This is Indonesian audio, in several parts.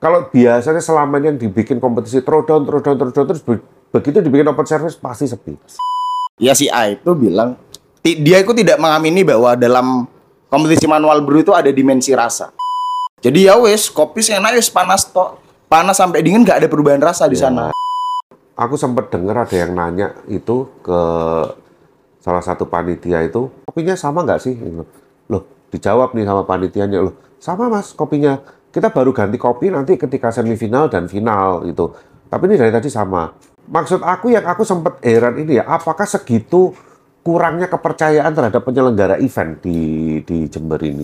kalau biasanya selama ini yang dibikin kompetisi throwdown, throwdown, throwdown terus be- begitu dibikin open service pasti sepi. Ya si A itu bilang dia itu tidak mengamini bahwa dalam kompetisi manual brew itu ada dimensi rasa. Jadi ya wes kopi sih enak wes panas tok. Panas sampai dingin nggak ada perubahan rasa di sana. Aku sempat dengar ada yang nanya itu ke salah satu panitia itu, kopinya sama nggak sih? Loh, dijawab nih sama panitianya, loh sama mas kopinya. Kita baru ganti kopi nanti ketika semifinal dan final gitu. Tapi ini dari tadi sama. Maksud aku yang aku sempat heran ini ya, apakah segitu kurangnya kepercayaan terhadap penyelenggara event di di Jember ini?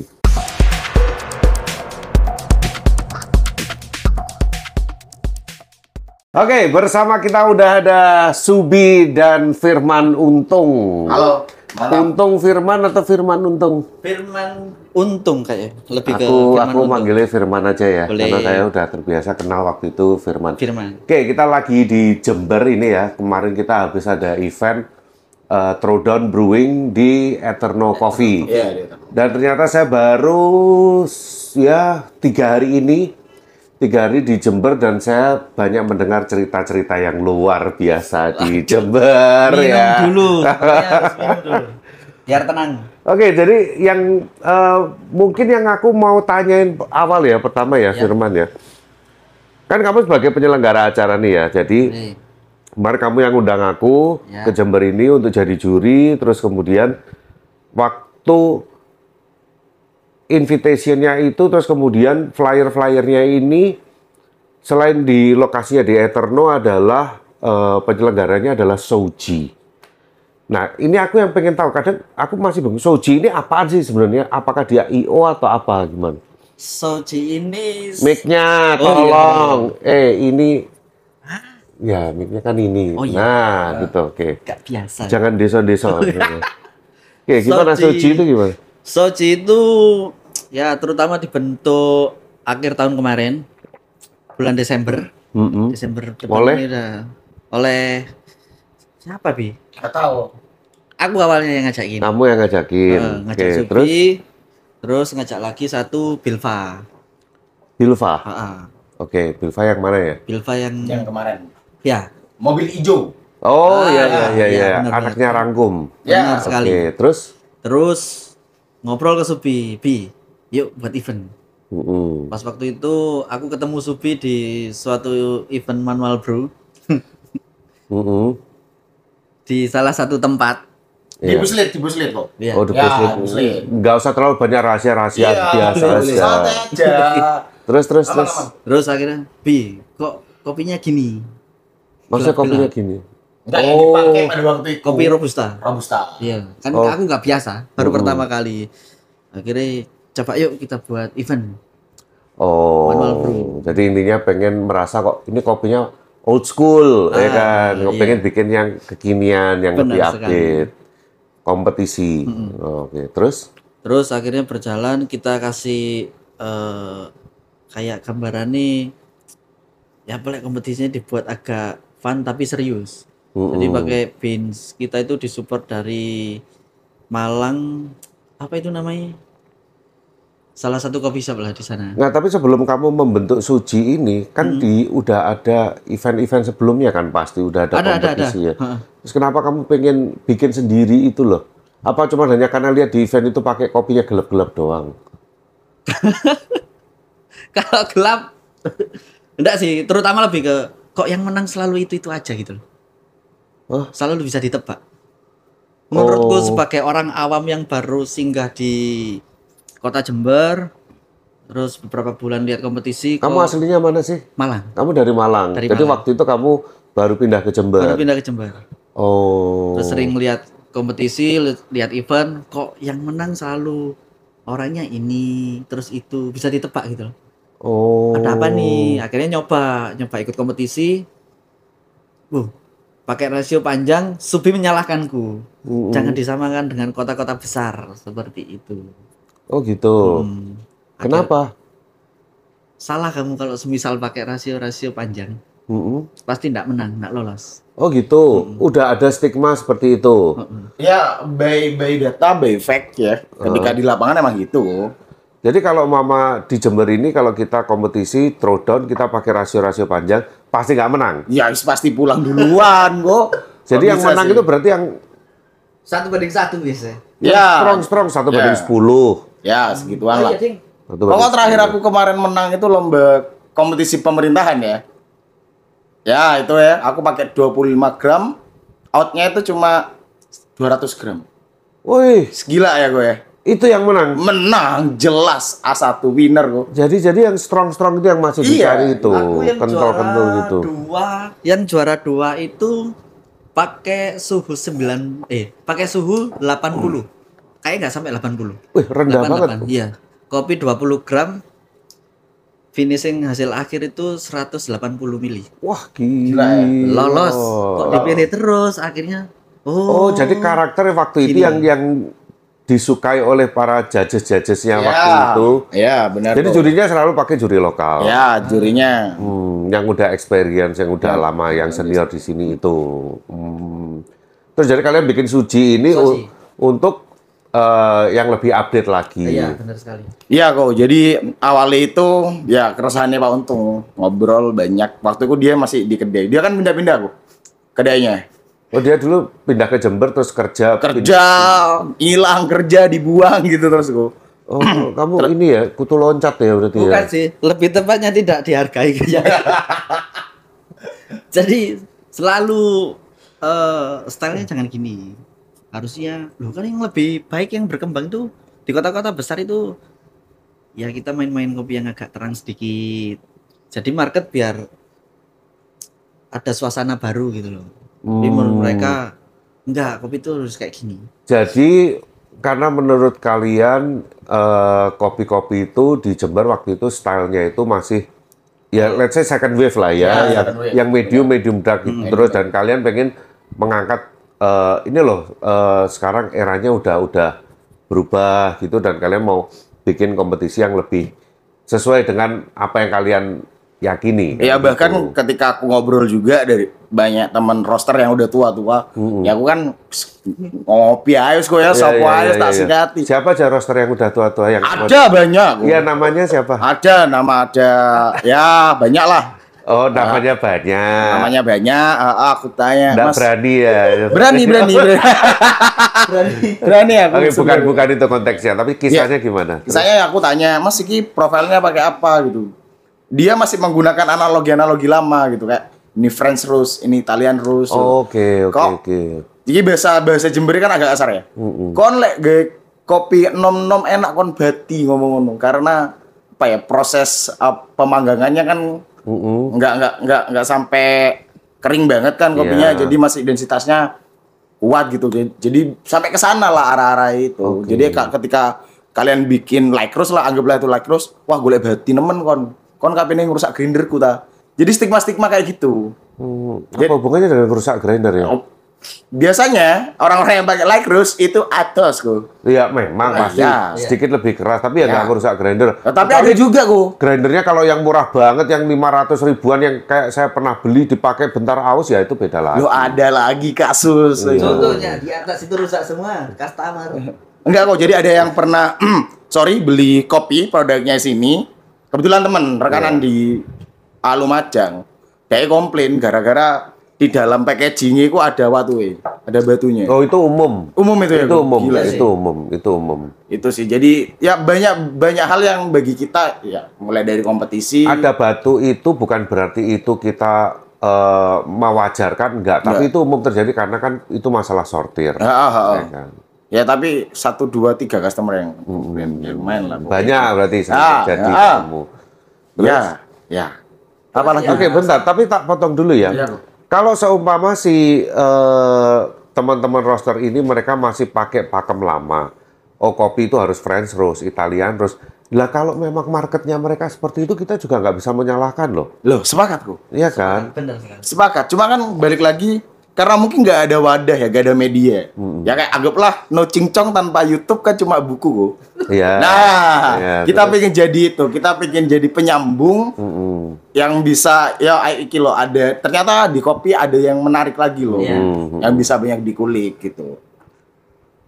Oke, bersama kita udah ada Subi dan Firman Untung. Halo, mantap. Untung Firman atau Firman Untung? Firman Untung kayak lebih ke Aku Firman aku Untung. manggilnya Firman aja ya, Boleh. karena saya udah terbiasa kenal waktu itu Firman. Firman. Oke, kita lagi di Jember ini ya. Kemarin kita habis ada event uh, Throwdown Brewing di Eterno Coffee. Iya. Dan ternyata saya baru ya tiga hari ini, tiga hari di Jember dan saya banyak mendengar cerita-cerita yang luar biasa di Jember Minum ya. dulu. Harus minum dulu. Biar tenang. Oke, jadi yang eh, mungkin yang aku mau tanyain awal ya, pertama ya, Firman ya. Kan kamu sebagai penyelenggara acara nih ya, jadi Nih, kemarin kamu yang undang aku Ya. ke Jember ini untuk jadi juri, terus kemudian waktu invitation-nya itu, terus kemudian flyer-flyernya ini selain di lokasinya di Eterno adalah eh, penyelenggaranya adalah Soji. Nah, ini aku yang pengen tahu. Kadang aku masih bingung. Soji ini apaan sih sebenarnya? Apakah dia IO atau apa gimana? Soji ini Mic-nya Oh, tolong. Eh, ini ya mic-nya kan ini. Oh, iya. Nah, gitu. Oke. gak biasa. Jangan deso-deso. Oke, gimana Soji. Soji itu gimana? Soji itu ya terutama dibentuk akhir tahun kemarin bulan Desember. Mm-mm. Desember depan Oleh? ini udah oleh siapa bi? Nggak tahu. Aku awalnya yang ngajakin. Kamu yang ngajakin. Eh, ngajak Oke, Subi, terus terus ngajak lagi satu Bilva. Bilva. Ah, ah. Oke, Bilva yang mana ya? Bilva yang, Yang kemarin. ya Mobil hijau. Oh, Ah, iya iya iya iya, iya. benar, Anaknya benar. rangkum. Ya, benar sekali. Oke, terus Terus ngobrol ke Subi, Bi, yuk buat event. Mm-mm. Pas waktu itu aku ketemu Subi di suatu event manual brew Mm-mm. di salah satu tempat. Di Iya. buslit, di buslit kok. Ya. Oh, the Ya, Buslit. Buslit. Nggak usah terlalu banyak rahasia-rahasia biasa aja. Santai aja. Terus terus terus. Terus akhirnya, Bi, kok kopinya gini? Maksudnya kopinya gini. Enggak yang Oh. dipakai pada waktu itu. Kopi robusta. Robusta. Iya, kan Oh. aku nggak biasa, baru Hmm. pertama kali. Akhirnya coba yuk kita buat event. Oh. Manual brew. Jadi intinya pengen merasa kok ini kopinya old school ya Ah, kan. Kok iya. Pengen bikin yang kekinian, yang Benar lebih sekali. update. Kompetisi. Oke, terus Terus akhirnya berjalan kita kasih eh, kayak gambaran nih ya boleh kompetisinya dibuat agak fun tapi serius. Jadi Mm-mm. pakai beans kita itu disupport dari Malang apa itu namanya? Salah satu coffee shop lah di sana. Nah, tapi sebelum kamu membentuk Suji ini, kan Hmm. di udah ada event-event sebelumnya kan pasti udah ada, Ada, ada, ada. kompetisi ya. Terus kenapa kamu pengen bikin sendiri itu loh? Apa cuma hanya karena lihat di event itu pakai kopinya gelap-gelap doang? Kalau gelap enggak sih, terutama lebih ke kok yang menang selalu itu-itu aja gitu loh. Hah? Selalu bisa ditebak. Menurutku Oh. sebagai orang awam yang baru singgah di Kota Jember terus beberapa bulan lihat kompetisi Kamu kok aslinya mana sih? Malang. Kamu dari Malang. Dari Jadi Malang. waktu itu kamu baru pindah ke Jember. Baru pindah ke Jember. Oh. Terus sering lihat kompetisi, li- lihat event, kok yang menang selalu orangnya ini, terus itu bisa ditebak gitu loh. Oh. Ada apa nih? Akhirnya nyoba, nyoba ikut kompetisi. Wuh, pakai rasio panjang, Subi menyalahkanku. Mm-mm. Jangan disamakan dengan kota-kota besar seperti itu. Oh gitu. Hmm. Kenapa? Salah kamu kalau semisal pakai rasio-rasio panjang, Mm-mm. pasti tidak menang, tidak lolos. Oh gitu. Udah ada stigma seperti itu. Heeh. Ya, by by data, by fact ya. Ketika di lapangan emang gitu. Jadi kalau mama di Jember ini kalau kita kompetisi throwdown kita pakai rasio-rasio panjang pasti nggak menang. Ya pasti pulang duluan kok. Jadi yang menang sih? itu berarti yang Satu banding satu biasanya. ya strong strong satu Ya. banding sepuluh. Ya, segituan lah. Oh, iya. Satu Pokoknya terakhir 10. aku kemarin menang itu lomba kompetisi pemerintahan ya. Ya, itu ya. Aku pakai 25 gram. Outnya itu cuma 200 gram. Wih, Segila ya gue ya. Itu yang menang. Menang jelas A1 winner kok. Jadi jadi yang strong strong itu yang masih Iya, dicari itu, Aku yang kental kental juara gitu. dua, yang juara dua itu pakai suhu 9 eh pakai suhu 80. Kayak nggak sampai 80. Wih rendah 88, banget. Iya. Kopi 20 gram finishing hasil akhir itu 180 mili. Wah gila. Gila ya. Lolos. Kok dipilih terus akhirnya. Oh, Oh, jadi karakter waktu itu Ini. yang yang disukai oleh para judges-judgesnya Ya, waktu itu. Ya, benar. Jadi kok. jurinya selalu pakai juri lokal. Ya, jurinya. Hmm, yang udah experience, yang udah lama, yang senior di sini itu. Hmm. Terus jadi kalian bikin suji ini Suji. untuk eh, yang lebih update lagi. iya benar sekali. Iya kok. Jadi awalnya itu ya keresahannya Pak Untung ngobrol banyak. Waktu itu dia masih di kedai. Dia kan pindah-pindah kok kedainya. Oh dia dulu pindah ke Jember terus kerja. Kerja hilang kerja dibuang gitu terus kok. Oh kamu ini ya kutu loncat ya berarti Bukan ya. sih, lebih tepatnya tidak dihargai kayaknya. Jadi selalu eh stylenya jangan gini. Harusnya, loh kan yang lebih baik yang berkembang tuh di kota-kota besar itu ya kita main-main kopi yang agak terang sedikit. Jadi market biar ada suasana baru gitu loh. Tapi menurut Hmm. mereka enggak, kopi itu harus kayak gini. Jadi karena menurut kalian eh, kopi-kopi itu di Jember waktu itu stylenya itu masih ya let's say second wave lah ya, Ya, yang, wave. yang medium medium dark gitu terus dan kalian pengen mengangkat eh, ini loh eh, sekarang eranya udah udah berubah gitu dan kalian mau bikin kompetisi yang lebih sesuai dengan apa yang kalian yakini. Ya Gitu. bahkan ketika aku ngobrol juga dari banyak teman roster yang udah tua-tua, ya aku kan ngopi aja kok ya, sopo aja iya, tak iya. sikati. Siapa aja roster yang udah tua-tua yang Ada banyak. kok. Iya namanya siapa? Ada nama ada ya banyak lah. Oh namanya banyak. Namanya banyak. ah, aku tanya, Nggak Mas. berani ya. Berani, berani, berani. berani aku. Oke, bukan bukan itu konteksnya, tapi kisahnya gimana? Saya aku tanya, Mas iki profilnya pakai apa gitu. Dia masih menggunakan analogi-analogi lama gitu kayak ini French Rose, ini Italian Rose. Oke, oke, Kok- oke. Jadi bahasa bahasa Jember kan agak kasar ya. Kon lek kopi nom-nom enak kon bati ngomong ngomong karena apa ya proses uh, pemanggangannya kan Mm-mm. nggak nggak nggak nggak sampai kering banget kan kopinya Iya. jadi masih densitasnya kuat gitu jadi sampai ke sana lah arah-arah itu Oke. jadi ketika kalian bikin like rose lah anggaplah itu like rose wah gue bati nemen kon kon kapine ngerusak grinderku ta jadi stigma stigma kayak gitu Hmm, apa hubungannya dengan rusak grinder ya? Biasanya orang-orang yang pakai like rose itu atos kok Iya, memang Ah, pasti iya. sedikit lebih keras, tapi ya Ya. nggak rusak grinder. Nah, tapi ada juga kok Grindernya kalau yang murah banget, yang 500 ribuan yang kayak saya pernah beli dipakai bentar aus ya itu beda lagi. lo ada lagi kasus Iya. Contohnya di atas itu rusak semua, customer. Enggak kok, jadi ada yang pernah, sorry, beli kopi produknya sini. Kebetulan temen, rekanan di Alumajang. Dia komplain gara-gara di dalam packagingnya itu ada watu ada batunya. Oh itu umum. Umum itu ya? Itu umum, Gila sih. itu umum, itu umum. Itu sih, jadi ya banyak banyak hal yang bagi kita, ya mulai dari kompetisi. Ada batu itu bukan berarti itu kita eh, mewajarkan enggak, tapi itu umum terjadi karena kan itu masalah sortir. Ah, ah, ah. ya kan? Ya tapi satu dua tiga customer yang komplain, ya lumayan lah. Banyak berarti Ah, sampai jadi ah. kamu. Ya, ya. Apalagi? Oke, bentar, tapi tak potong dulu ya. Iya, Bro. Kalau seumpama si eh, teman-teman roster ini mereka masih pakai pakem lama. Oh, kopi itu harus French roast, Italian roast. Lah kalau memang marketnya mereka seperti itu kita juga nggak bisa menyalahkan loh. Loh, sepakat kok. Iya kan? Benar sekali. Sepakat. Cuma kan balik lagi karena mungkin nggak ada wadah ya, nggak ada media. Ya kayak anggaplah no cincong tanpa YouTube kan cuma buku kok. Iya. Nah, Iya, kita terus? pengen jadi itu. Kita pengen jadi penyambung Mm-mm. yang bisa ya ay- iki loh ada ternyata di kopi ada yang menarik lagi loh. Iya. Yang bisa banyak dikulik gitu.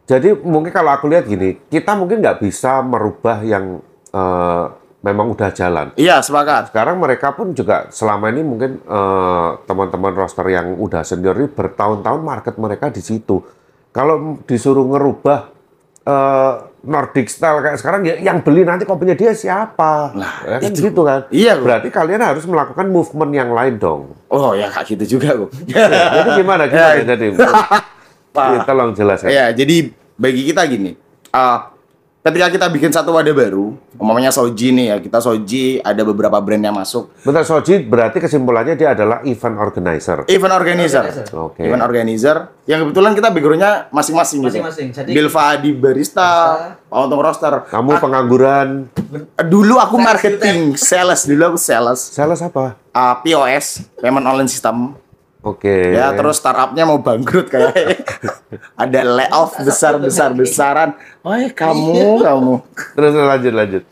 Jadi mungkin kalau aku lihat gini, kita mungkin nggak bisa merubah yang eh, memang udah jalan. Iya, sepakat. Sekarang mereka pun juga selama ini mungkin eh, teman-teman roster yang udah senior ini bertahun-tahun market mereka di situ. Kalau disuruh ngerubah eh, Nordic style kayak sekarang ya yang beli nanti kopinya dia siapa? Nah, ya kan itu. gitu kan. Iya, Bu. Berarti kalian harus melakukan movement yang lain dong. Oh, ya kayak gitu juga, Bu. Jadi gimana gimana Ya. jadi? Pak. Ya, tolong jelaskan. Ya, jadi bagi kita gini, ah, ketika kita bikin satu wadah baru, umpamanya Soji nih ya, kita Soji ada beberapa brand yang masuk, Bentar Soji berarti kesimpulannya dia adalah event organizer. event organizer, Oke. event organizer, yang kebetulan kita backgroundnya masing-masing gitu. Masing-masing. Jadi- Bilva di barista, Pak Untung roster. Kamu pengangguran. Dulu aku marketing, sales dulu aku sales, Sales apa? Ah, POS, payment online system. Oke. Ya, terus startupnya mau bangkrut kayak ada layoff besar besar besaran. Oh, kamu, kamu. Terus lanjut lanjut.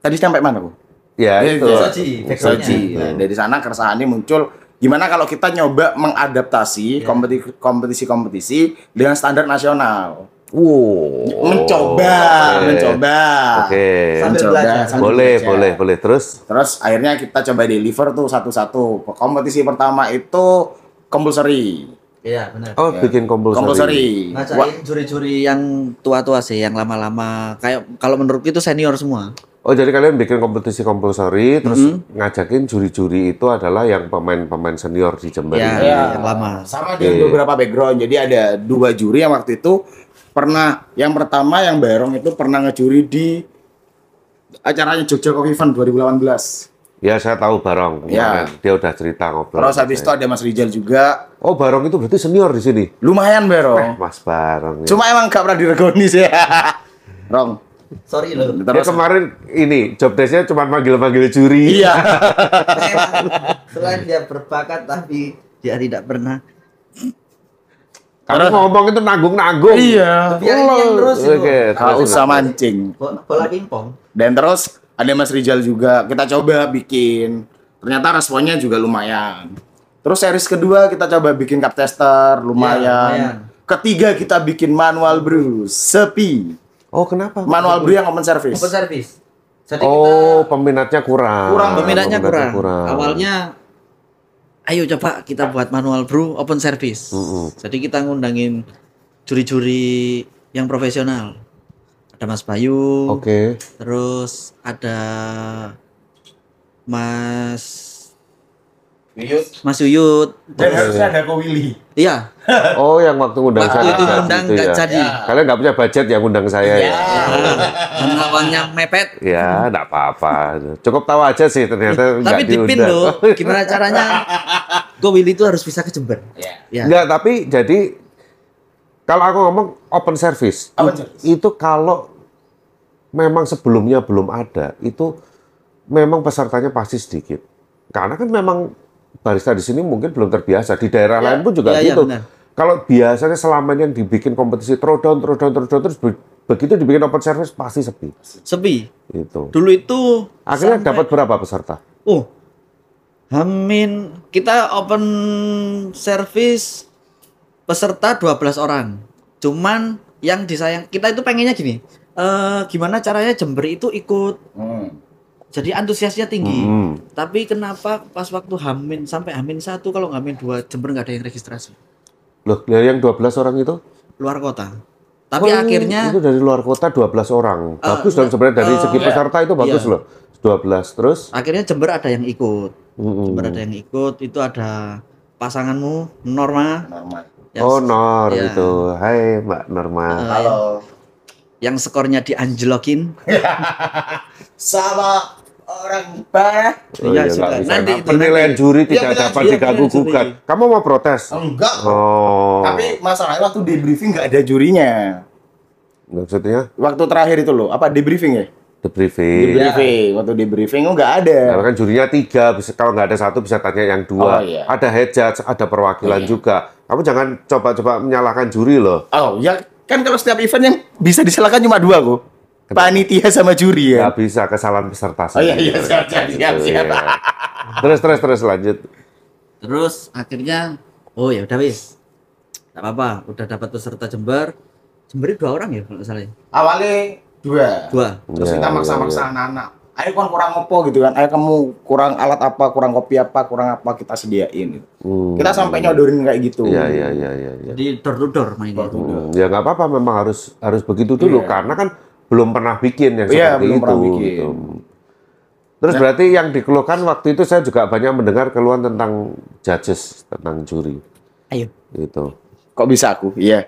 Tadi sampai mana, Bu? Ya itu. ya, Soji. Soji. Nah, dari sana keresahannya muncul gimana kalau kita nyoba mengadaptasi kompetisi kompetisi-kompetisi dengan standar nasional. Wow. Mencoba, Oke. mencoba. Oke. Sambil Mencoba, belajar. sambil Boleh, belajar. boleh, boleh. Terus Terus akhirnya kita coba deliver tuh satu-satu. Kompetisi pertama itu compulsory. Iya, benar. oh bikin compulsory. Compulsory. Wah, Ngajain juri-juri yang tua-tua sih, yang lama-lama. Kayak kalau menurutku itu senior semua. Oh jadi kalian bikin kompetisi compulsory terus Mm-hmm. ngajakin juri-juri itu adalah yang pemain-pemain senior di Jember Ya. ini. Iya, yang lama. Sama dengan beberapa background. Jadi ada dua juri yang waktu itu pernah yang pertama yang Barong itu pernah ngejuri di acaranya Jogja Coffee Fun 2018. Ya saya tahu Barong Ya. Dia udah cerita ngobrol. Terus habis itu ada Mas Rijal juga. Oh Barong itu berarti senior di sini. Lumayan Barong. Mas Barong. Ya. Cuma emang gak pernah diregoni sih. Rong. Sorry loh. Dia Terus kemarin ini job desk-nya cuma manggil-manggil juri. iya. Selain dia berbakat tapi dia tidak pernah Kamu ngomong itu nanggung-nanggung. Iya. Terus. Gak terus usah mancing. bola, pingpong. Dan terus ada Mas Rijal juga. Kita coba bikin. Ternyata responnya juga lumayan. Terus series kedua kita coba bikin cup tester, lumayan. Ya, lumayan. Ketiga kita bikin manual brew, sepi. Oh kenapa? Manual brew yang open service. Open service. Jadi Oh peminatnya kurang. Kurang, peminatnya kurang. kurang. Awalnya ayo coba kita buat manual brew open service. Mm-mm. Jadi kita ngundangin juri-juri yang profesional. Ada Mas Bayu, Oke. terus ada Mas Mas Yuyut. Dan harusnya ada Ko Willy. Iya, Oh yang waktu ngundang waktu saya itu nggak ngundang gitu nggak ya. jadi. Kalian nggak punya budget yang ngundang saya ya? Karena uangnya mepet. Ya, nggak apa-apa. Cukup tahu aja sih ternyata nggak Tapi dipin loh, gimana caranya? Go Willy itu harus bisa ke Jember. Ya. Nggak, tapi jadi kalau aku ngomong open service, Open service. itu kalau memang sebelumnya belum ada, itu memang pesertanya pasti sedikit. Karena kan memang barista di sini mungkin belum terbiasa. Di daerah Ya, lain pun juga ya, ya, gitu. benar. kalau biasanya selama ini yang dibikin kompetisi throwdown, throwdown, throwdown, terus be- begitu dibikin open service pasti sepi. Sepi. Itu. Dulu itu Akhirnya sampai- dapat berapa peserta? Oh, Hamin kita open service peserta 12 orang. Cuman yang disayang kita itu pengennya gini. eh gimana caranya Jember itu ikut Hmm. Jadi antusiasnya tinggi. Hmm. Tapi kenapa pas waktu Hamin sampai Hamin satu kalau nggak Hamin dua Jember nggak ada yang registrasi Loh, dari yang 12 orang itu? luar kota. Tapi Oh, akhirnya itu dari luar kota 12 orang. Eh, Bagus dong sebenarnya dari eh, segi peserta itu bagus iya. loh. 12 terus akhirnya Jember ada yang ikut. Mm-mm. Jember ada yang ikut itu ada pasanganmu Norma Normal. yang, Oh, Nor ya. itu. Hai Mbak Norma. eh, Halo. yang skornya dianjlokin. Sama orang barat. Oh, iya, iya, bisa. Nanti Nah, itu, penilaian nanti. juri Iya, tidak penilaian dapat diganggu penilaian gugat. Kamu mau protes? Enggak. Oh. Tapi masalahnya waktu debriefing nggak ada jurinya. maksudnya Waktu terakhir itu loh, apa debriefing ya? debriefing. Debriefing. Waktu debriefing oh, nggak ada. Karena kan jurinya tiga, bisa, kalau nggak ada satu bisa tanya yang dua. Oh, iya. Ada head judge, ada perwakilan juga. Kamu jangan coba-coba menyalahkan juri loh. Oh, ya kan kalau setiap event yang bisa disalahkan cuma dua kok. Panitia sama juri ya. Nggak bisa kesalahan peserta Oh iya iya siap siap siap. Gitu, siap. ya. Terus terus terus lanjut. Terus akhirnya oh ya udah wis. Enggak apa-apa, udah dapat peserta Jember. Jember itu dua orang ya kalau nggak salah. ya? Awalnya Dua. Dua. Terus Iya, kita iya, maksa-maksa iya. anak-anak. Ayo kan kurang apa gitu kan. Ayo kamu kurang alat apa, kurang kopi apa, kurang apa kita sediain. gitu. Hmm. Kita sampai nyodorin kayak gitu. Iya, iya, iya, iya. iya. Jadi door to door mainnya. Hmm, ya nggak apa-apa, memang harus harus begitu dulu Iya. karena kan belum pernah bikin yang Iya, seperti belum itu. pernah bikin. Nah. gitu. Terus berarti yang dikeluhkan waktu itu saya juga banyak mendengar keluhan tentang judges, tentang juri, Ayo. gitu. Kok bisa aku? Iya.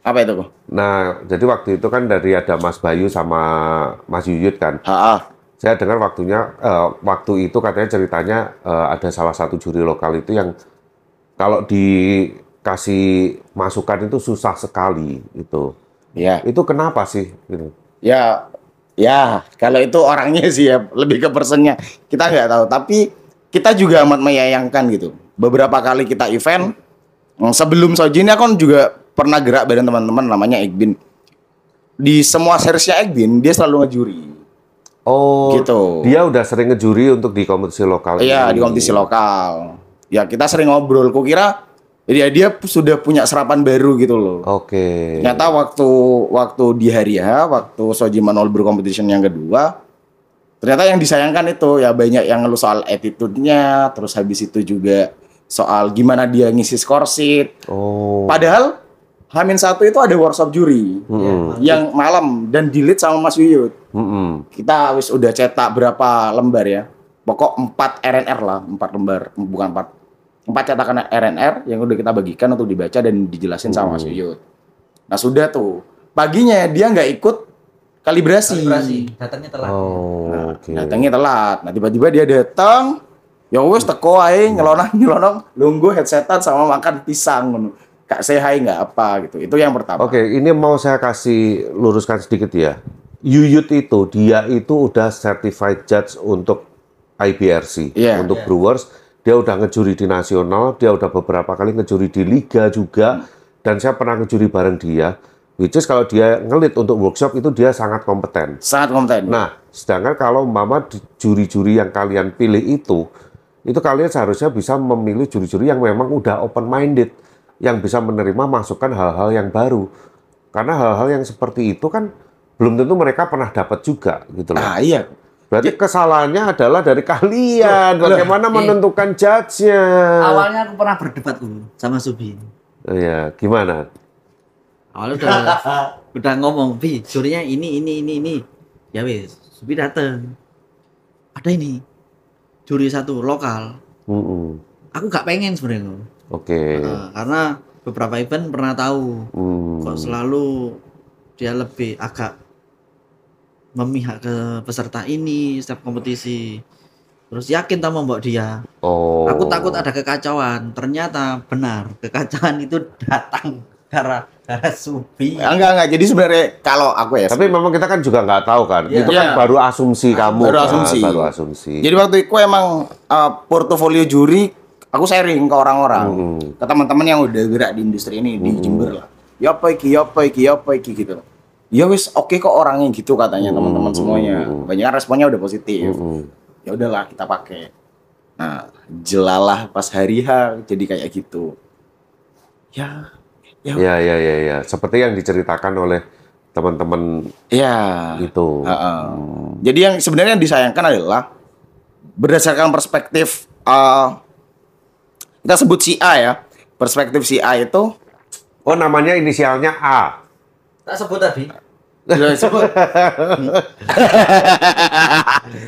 Apa itu kok? Nah, jadi waktu itu kan dari ada Mas Bayu sama Mas Yuyut kan. Ha, Saya dengar waktunya eh, waktu itu katanya ceritanya eh, ada salah satu juri lokal itu yang kalau dikasih masukan itu susah sekali itu. Iya. Itu kenapa sih? Gitu. Ya, ya kalau itu orangnya sih ya lebih ke personnya kita nggak tahu. Tapi kita juga amat menyayangkan gitu. Beberapa kali kita event mm, sebelum Sojin kan juga pernah gerak bareng teman-teman namanya Egbin. Di semua seriesnya Egbin dia selalu ngejuri. Oh, Gitu. Dia udah sering ngejuri untuk di kompetisi lokal. Iya di kompetisi lokal. Ya kita sering ngobrol. Kukira ya dia sudah punya serapan baru gitu loh. Oke. Ternyata waktu waktu di hari H, waktu Sojiman All Brew Competition yang kedua, ternyata yang disayangkan itu ya banyak yang ngeluh soal attitude-nya, terus habis itu juga soal gimana dia ngisi score sheet. Oh. Padahal Hamin satu itu ada workshop juri Mm-mm. yang malam dan di lead sama Mas Yuyut. Mm-mm. Kita wis udah cetak berapa lembar ya? Pokok 4 RNR lah, 4 lembar, bukan 4. 4 cetakan RNR yang udah kita bagikan untuk dibaca dan dijelasin sama Mas Yuyut. Nah, sudah tuh. Paginya dia nggak ikut kalibrasi. Datangnya telat. Oh, oke. Datangnya telat. Nah, tiba-tiba dia datang, ya wes teko ae nyelonong nyelonong lungguh headsetan sama makan pisang ngono. Kak saya hai nggak apa gitu. Itu yang pertama. Oke, ini mau saya kasih luruskan sedikit ya. Yuyut itu dia itu udah certified judge untuk IBRC, Iya. untuk Brewers. Dia udah ngejuri di nasional, dia udah beberapa kali ngejuri di liga juga, dan saya pernah ngejuri bareng dia. Which is kalau dia ngelit untuk workshop itu dia sangat kompeten. Sangat kompeten. Nah, sedangkan kalau mama juri-juri yang kalian pilih itu, itu kalian seharusnya bisa memilih juri-juri yang memang udah open minded, yang bisa menerima masukan hal-hal yang baru. Karena hal-hal yang seperti itu kan belum tentu mereka pernah dapat juga gitu loh. Nah, iya. Berarti kesalahannya adalah dari kalian. Bagaimana eh. menentukan judge-nya? Awalnya aku pernah berdebat dulu sama Subi. Iya, gimana? Awalnya udah udah ngomong, "Bi, jurinya ini ini ini ini." Ya wis, Subi dateng. Ada ini. Juri satu lokal. Mm-mm. Aku gak pengen sebenarnya. Oke. Nah, karena beberapa event pernah tahu Hmm. kok selalu dia lebih agak memihak ke peserta ini setiap kompetisi. Terus yakin tak membawa dia. Oh. Aku takut ada kekacauan. Ternyata benar, kekacauan itu datang gara gara Subi. Enggak, enggak. Jadi sebenarnya kalau aku ya. Tapi memang kita kan juga nggak tahu kan. Iya. Itu kan Iya. baru asumsi kamu. baru kan, asumsi. Baru asumsi. Jadi waktu itu emang uh, portofolio juri aku sharing ke orang-orang, Mm-mm. ke teman-teman yang udah gerak di industri ini di Jember lah. Ya apa iki, ya apa iki, ya apa iki gitu. Ya wis oke kok orangnya gitu katanya teman-teman semuanya. Banyak kan responnya udah positif. Mm. Ya udahlah kita pakai. Nah, jelalah pas hari H jadi kayak gitu. Ya, ya, Ya, ya, ya, ya. Seperti yang diceritakan oleh teman-teman ya. itu. Heeh. Jadi yang sebenarnya yang disayangkan adalah berdasarkan perspektif uh, kita sebut si A ya. Perspektif si A itu Oh, namanya inisialnya A. Tak sebut tadi.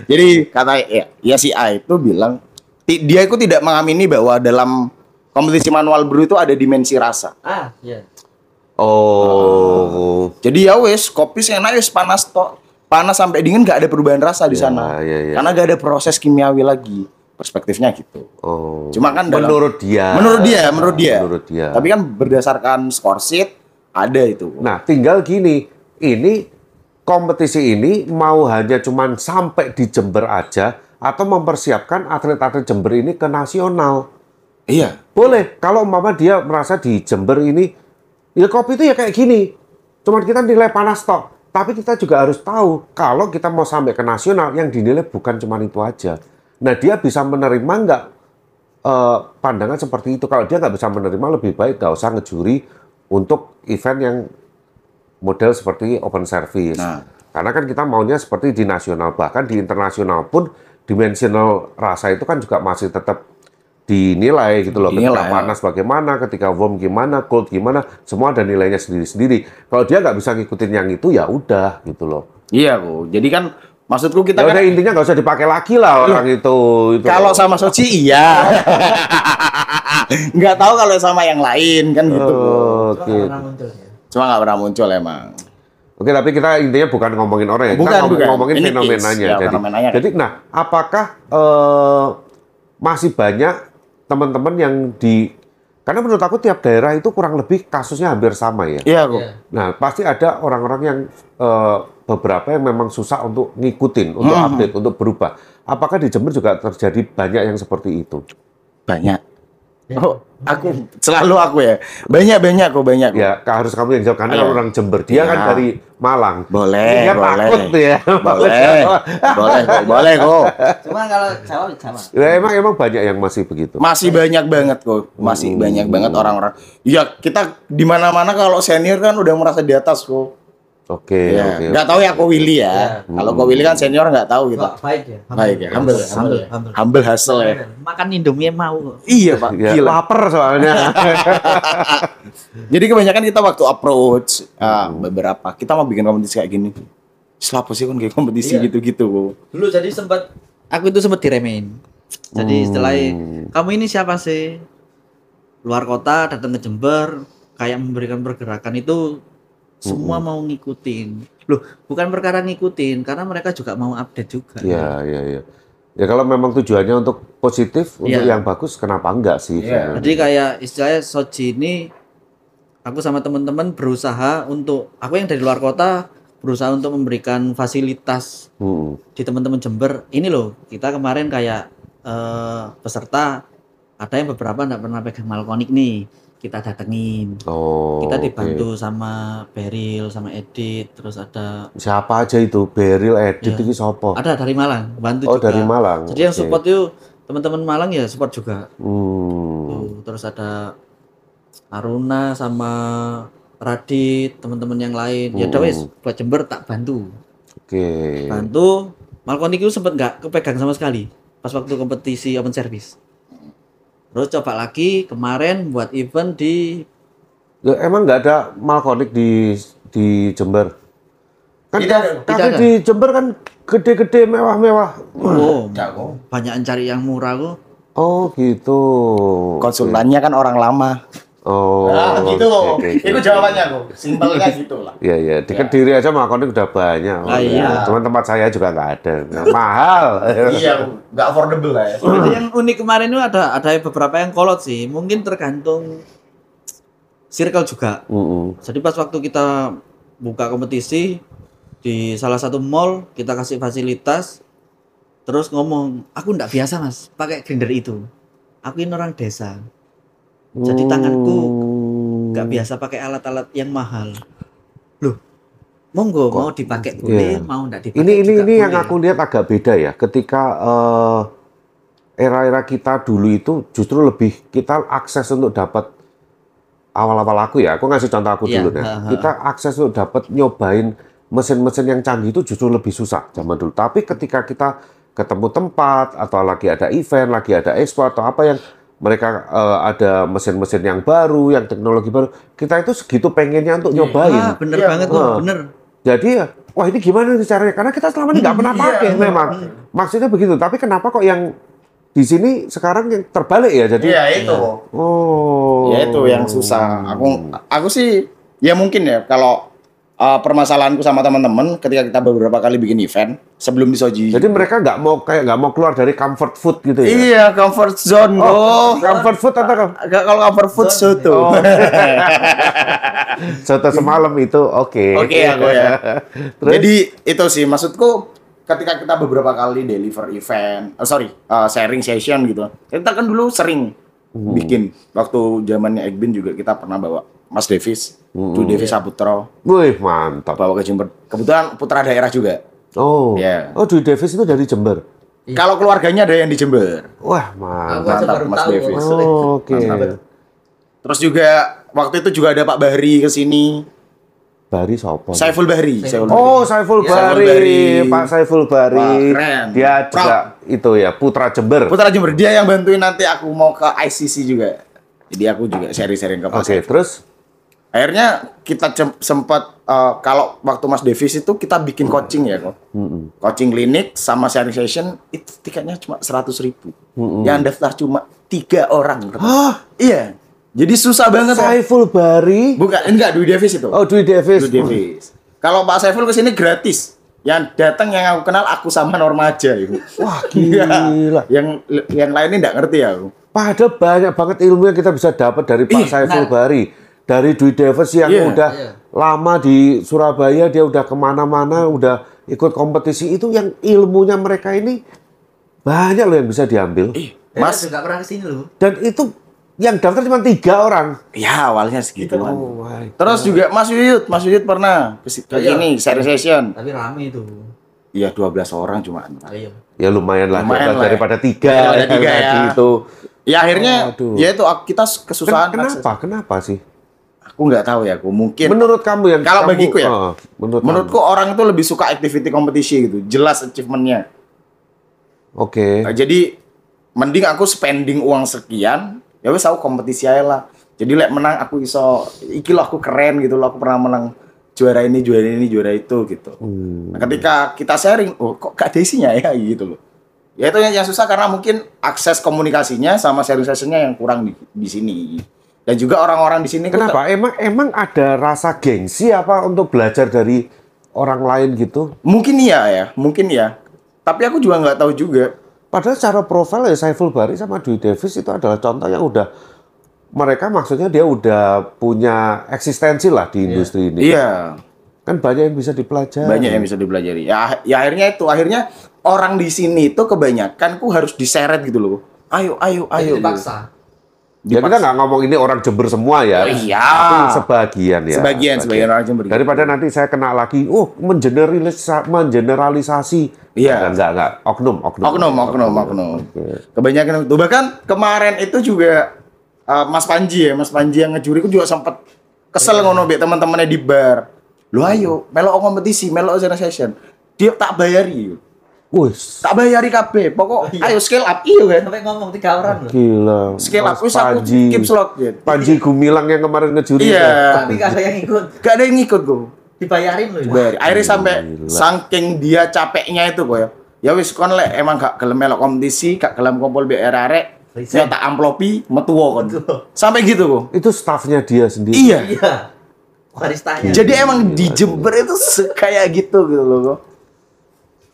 jadi kata ya, ya si A itu bilang dia itu tidak mengamini bahwa dalam kompetisi manual brew itu ada dimensi rasa. Ah, iya. Oh. Jadi ya wes kopi sih enak wes panas tok. Panas sampai dingin gak ada perubahan rasa di Ya, sana. ya, ya. Karena gak ada proses kimiawi lagi. Perspektifnya gitu. Oh. Cuma kan dalam- menurut dia. Menurut dia, menurut dia. Menurut dia. Tapi kan berdasarkan score sheet ada itu. Nah, tinggal gini, ini kompetisi ini mau hanya cuman sampai di Jember aja atau mempersiapkan atlet-atlet Jember ini ke nasional. Iya. Boleh, kalau umpama dia merasa di Jember ini, ya kopi itu ya kayak gini. Cuman kita nilai panas tok. Tapi kita juga harus tahu, kalau kita mau sampai ke nasional, yang dinilai bukan cuma itu aja. Nah, dia bisa menerima nggak eh, pandangan seperti itu? Kalau dia nggak bisa menerima, lebih baik nggak usah ngejuri untuk event yang model seperti open service. Nah. Karena kan kita maunya seperti di nasional, bahkan di internasional pun dimensional rasa itu kan juga masih tetap dinilai gitu loh. Dinilai, ketika ya. panas bagaimana, ketika warm gimana, cold gimana, semua ada nilainya sendiri-sendiri. Kalau dia nggak bisa ngikutin yang itu ya udah gitu loh. Iya kok. Jadi kan maksudku kita Ya kan udah intinya nggak usah dipakai lagi lah orang itu. itu. kalau sama Sochi iya. nggak tahu kalau sama yang lain kan gitu. Oh, Oke. Cuma nggak pernah muncul emang. Oke, tapi kita intinya bukan ngomongin orang ya, Bukan, kita ngomong- bukan. ngomongin Ini fenomenanya. ya, jadi, fenomenanya. jadi, nah, apakah eh, masih banyak teman-teman yang di karena menurut aku tiap daerah itu kurang lebih kasusnya hampir sama ya. Iya kok. Nah, pasti ada orang-orang yang eh, beberapa yang memang susah untuk ngikutin, untuk Hmm. update, untuk berubah. Apakah di Jember juga terjadi banyak yang seperti itu? Banyak. Oh, aku selalu aku ya. Banyak banyak kok banyak. kok. Ya, harus kamu yang jawab karena Iya. kamu orang Jember. Dia kan Iya. dari Malang. Boleh, Dia boleh. takut ya. Boleh. boleh kok, boleh kok. Cuma kalau Jawa Jawa. Ya, emang emang banyak yang masih begitu. Masih banyak banget kok. Masih banyak banget orang-orang. Ya, kita di mana-mana kalau senior kan udah merasa di atas kok. Oke, Ya, oke. nggak tahu ya kok Willy ya. Kalau kok Willy kan senior nggak tahu gitu. Ba- Baik ya. Baik ya, humble, ya, humble, ya. humble. humble hustle ya. Makan Indomie mau. Iya pak, Ya, gila. lapar soalnya. Jadi kebanyakan kita waktu approach ah, beberapa kita mau bikin kompetisi kayak gini. Selapa sih kan kayak kompetisi Iya. gitu-gitu. Dulu jadi sempat aku itu sempat diremehin. Jadi setelah Hmm. kamu ini siapa sih? Luar kota datang ke Jember kayak memberikan pergerakan itu semua mau ngikutin. Loh, bukan perkara ngikutin karena mereka juga mau update juga. ya, ya, ya. Ya kalau memang tujuannya untuk positif, untuk Iya. yang bagus, kenapa enggak sih? Iya. Jadi kayak istilahnya Soji ini aku sama teman-teman berusaha untuk aku yang dari luar kota berusaha untuk memberikan fasilitas Hmm. di teman-teman Jember. Ini loh, kita kemarin kayak eh, peserta ada yang beberapa nggak pernah pegang malkonik nih. Kita datengin. Oh, kita dibantu sama Beril, sama Edit, terus ada Siapa aja itu? Beril, Edit, Iya. itu siapa? ada dari Malang, bantu Oh, juga. dari Malang. Jadi yang Oke. support itu teman-teman Malang ya support juga. Hmm. Tuh, terus ada Aruna sama Radit, teman-teman yang lain. Ya udah Hmm. wes buat Jember tak bantu. Oke. Bantu. Malkonik itu sempet nggak kepegang sama sekali pas waktu kompetisi open service. Terus coba lagi kemarin buat event di Ya, emang nggak ada Malkonik di di Jember? Kan Tidak ada. kafe Tidak ada. di Jember kan gede-gede, mewah-mewah. oh, Jago. banyak yang cari yang murah kok. Oh gitu. Konsultannya kan orang lama. Oh. Nah, gitu. oke, oke, Itu oke. jawabannya kok. Simpelnya gitu lah. Iya iya, di Kediri aja Malkonik udah banyak. Ah, iya. Cuman tempat saya juga nggak ada, Nah, mahal. iya, nggak affordable lah ya. Jadi yang unik kemarin itu ada ada beberapa yang kolot sih. Mungkin tergantung circle juga. Mm-mm. Jadi pas waktu kita buka kompetisi di salah satu mall kita kasih fasilitas terus ngomong aku ndak biasa mas pakai grinder itu aku ini orang desa jadi tanganku Hmm. nggak biasa pakai alat-alat yang mahal loh monggo mau dipakai boleh Iya. mau ndak dipakai Ini ini ini yang aku lihat agak beda ya. Ketika eh, era-era kita dulu itu justru lebih kita akses untuk dapat awal-awal aku ya. Aku ngasih contoh aku Iya, dulu ya. Kita akses untuk dapat nyobain mesin-mesin yang canggih itu justru lebih susah zaman dulu. Tapi ketika kita ketemu tempat atau lagi ada event, lagi ada expo atau apa yang mereka eh, ada mesin-mesin yang baru, yang teknologi baru, kita itu segitu pengennya untuk nyobain. ah, bener Iya, banget tuh ah. bener Jadi ya, wah ini gimana nih caranya? Karena kita selama ini nggak pernah Iya, pakai benar. memang. Maksudnya begitu. Tapi kenapa kok yang di sini sekarang yang terbalik ya? Jadi Iya, itu. oh. Ya itu yang susah. Aku aku sih ya mungkin ya kalau uh, permasalahanku sama teman-teman ketika kita beberapa kali bikin event sebelum disoji. Jadi mereka nggak mau kayak nggak mau keluar dari comfort food gitu ya? Iya, comfort zone. Oh, Comfort food atau Agak kalau comfort food soto. Oh. soto semalam itu oke. Oke, aku ya. Terus? Jadi itu sih maksudku ketika kita beberapa kali deliver event, oh, sorry, uh, sharing session gitu. Kita kan dulu sering Hmm. bikin waktu zamannya Egbin juga kita pernah bawa Mas Davis, Hmm. Du Davis Saputro, Wih mantap. bawa ke Jember. Kebetulan putra daerah juga. Oh. Iya. Oh Dwi Davis itu dari Jember. Kalau keluarganya ada yang di Jember. Wah mantap. Mantap, Mas tahu Davis. Oh, Oke. Mantap. Terus juga waktu itu juga ada Pak Bahri ke sini. Bari sopo? Saiful Bahri. Saiful Oh, Saiful Bari. Bari. Pak Saiful Bari. Wah, keren. Dia juga itu ya, Putra Jember. Putra Jember dia yang bantuin nanti aku mau ke ICC juga. Jadi aku juga sharing-sharing ke Pak Oke, Saiful. terus Akhirnya kita sempat eh, kalau waktu Mas Davis itu kita bikin coaching ya kok. Coaching klinik sama sharing session itu tiketnya cuma 100.000 ribu. Yang daftar cuma tiga orang. Hah? Iya. Jadi susah banget. Saiful Bari. Bukan, enggak Dwi Davis itu. Oh, Dwi Davis. Dwi Davis. Kalau Pak Saiful ke sini gratis. Yang datang yang aku kenal aku sama Norma aja itu. Wah, gila. yang yang lainnya enggak ngerti ya aku. Padahal banyak banget ilmu yang kita bisa dapat dari Pak Ih, Saiful nah. Bari. Dari Dwi Davis yang Iya, udah iya. lama di Surabaya, dia udah ke mana-mana, udah ikut kompetisi. Itu yang ilmunya mereka ini banyak loh yang bisa diambil. Mas, Mas juga pernah ke sini loh. Dan itu yang daftar cuma tiga orang. ya awalnya segitu. Oh, Terus juga Mas Yuyut, Mas Yuyut pernah ke, Iya. sini sharing session. Tapi rame itu. Iya 12 orang cuma. Ayo. Ya lumayan lah, Lumayan daripada, lah ya. daripada tiga, Daripada yang tiga ya. tadi itu. Ya akhirnya Aduh. ya itu kita Ken- kesusahan. akses. kenapa? Kenapa sih? Aku nggak tahu ya, aku mungkin. Menurut kamu yang Kalau kamu- bagiku ya, oh, menurut Menurutku orang itu lebih suka activity kompetisi gitu, jelas achievementnya. kamu. Oke. Nah, jadi mending aku spending uang sekian, ya wes aku kompetisi aja lah. Jadi lek menang aku iso, iki loh aku keren gitu loh, aku pernah menang juara ini, juara ini, juara itu gitu. Hmm. Nah, ketika kita sharing, oh kok gak ada isinya ya gitu loh. Ya itu yang, yang susah karena mungkin akses komunikasinya sama sharing sessionnya yang kurang di, di sini. Dan juga orang-orang di sini tuh Kenapa? Emang emang ada rasa gengsi apa untuk belajar dari orang lain gitu? Mungkin iya ya, mungkin ya. Tapi aku juga nggak tahu juga. Padahal secara profil ya Saiful Bari sama Dwi Davis itu adalah contoh yang udah mereka maksudnya dia udah punya eksistensi lah di industri ini. Iya, Kan banyak yang bisa dipelajari. banyak yang bisa dipelajari. Ya, ya akhirnya itu, akhirnya orang di sini itu kebanyakan ku harus diseret gitu loh. Ayo, ayo, ayo. Jadi dipaksa. Ya kita nggak ngomong ini orang Jember semua ya. Oh, iya. Tapi sebagian ya. Sebagian, sebagian orang Jember. Daripada nanti saya kena lagi, oh mengeneralisa- mengeneralisasi. Iya. Enggak, enggak. Oknum, oknum. Oknum, oknum, oknum. Oke. Kebanyakan itu. Bahkan kemarin itu juga uh, Mas Panji ya, Mas Panji yang ngejuri ku juga sempat kesel ngono be teman-temannya di bar. Lu ayo, melok kompetisi, melok session. Dia tak bayari. Wis, Tak bayari kabeh. Pokok iya. ayo scale up iyo kan. Sampai ngomong tiga orang loh. gila. Scale up wis aku Panji. keep slot gitu. Panji Gumilang yang kemarin ngejuri. Iya. itu. Tapi gak ada yang ikut. Gak ada yang ngikut gue. Dibayarin loh. ya. Bayar. Akhirnya sampai Gila. saking dia capeknya itu kok ya. Ya wis kon lek emang gak gelem melok kompetisi, gak gelem kumpul be arek ya tak amplopi metu kon. Sampai gitu kok. Itu staffnya dia sendiri. Iya. Iya. Baristanya. Jadi emang di Jember itu kayak gitu gitu loh kok.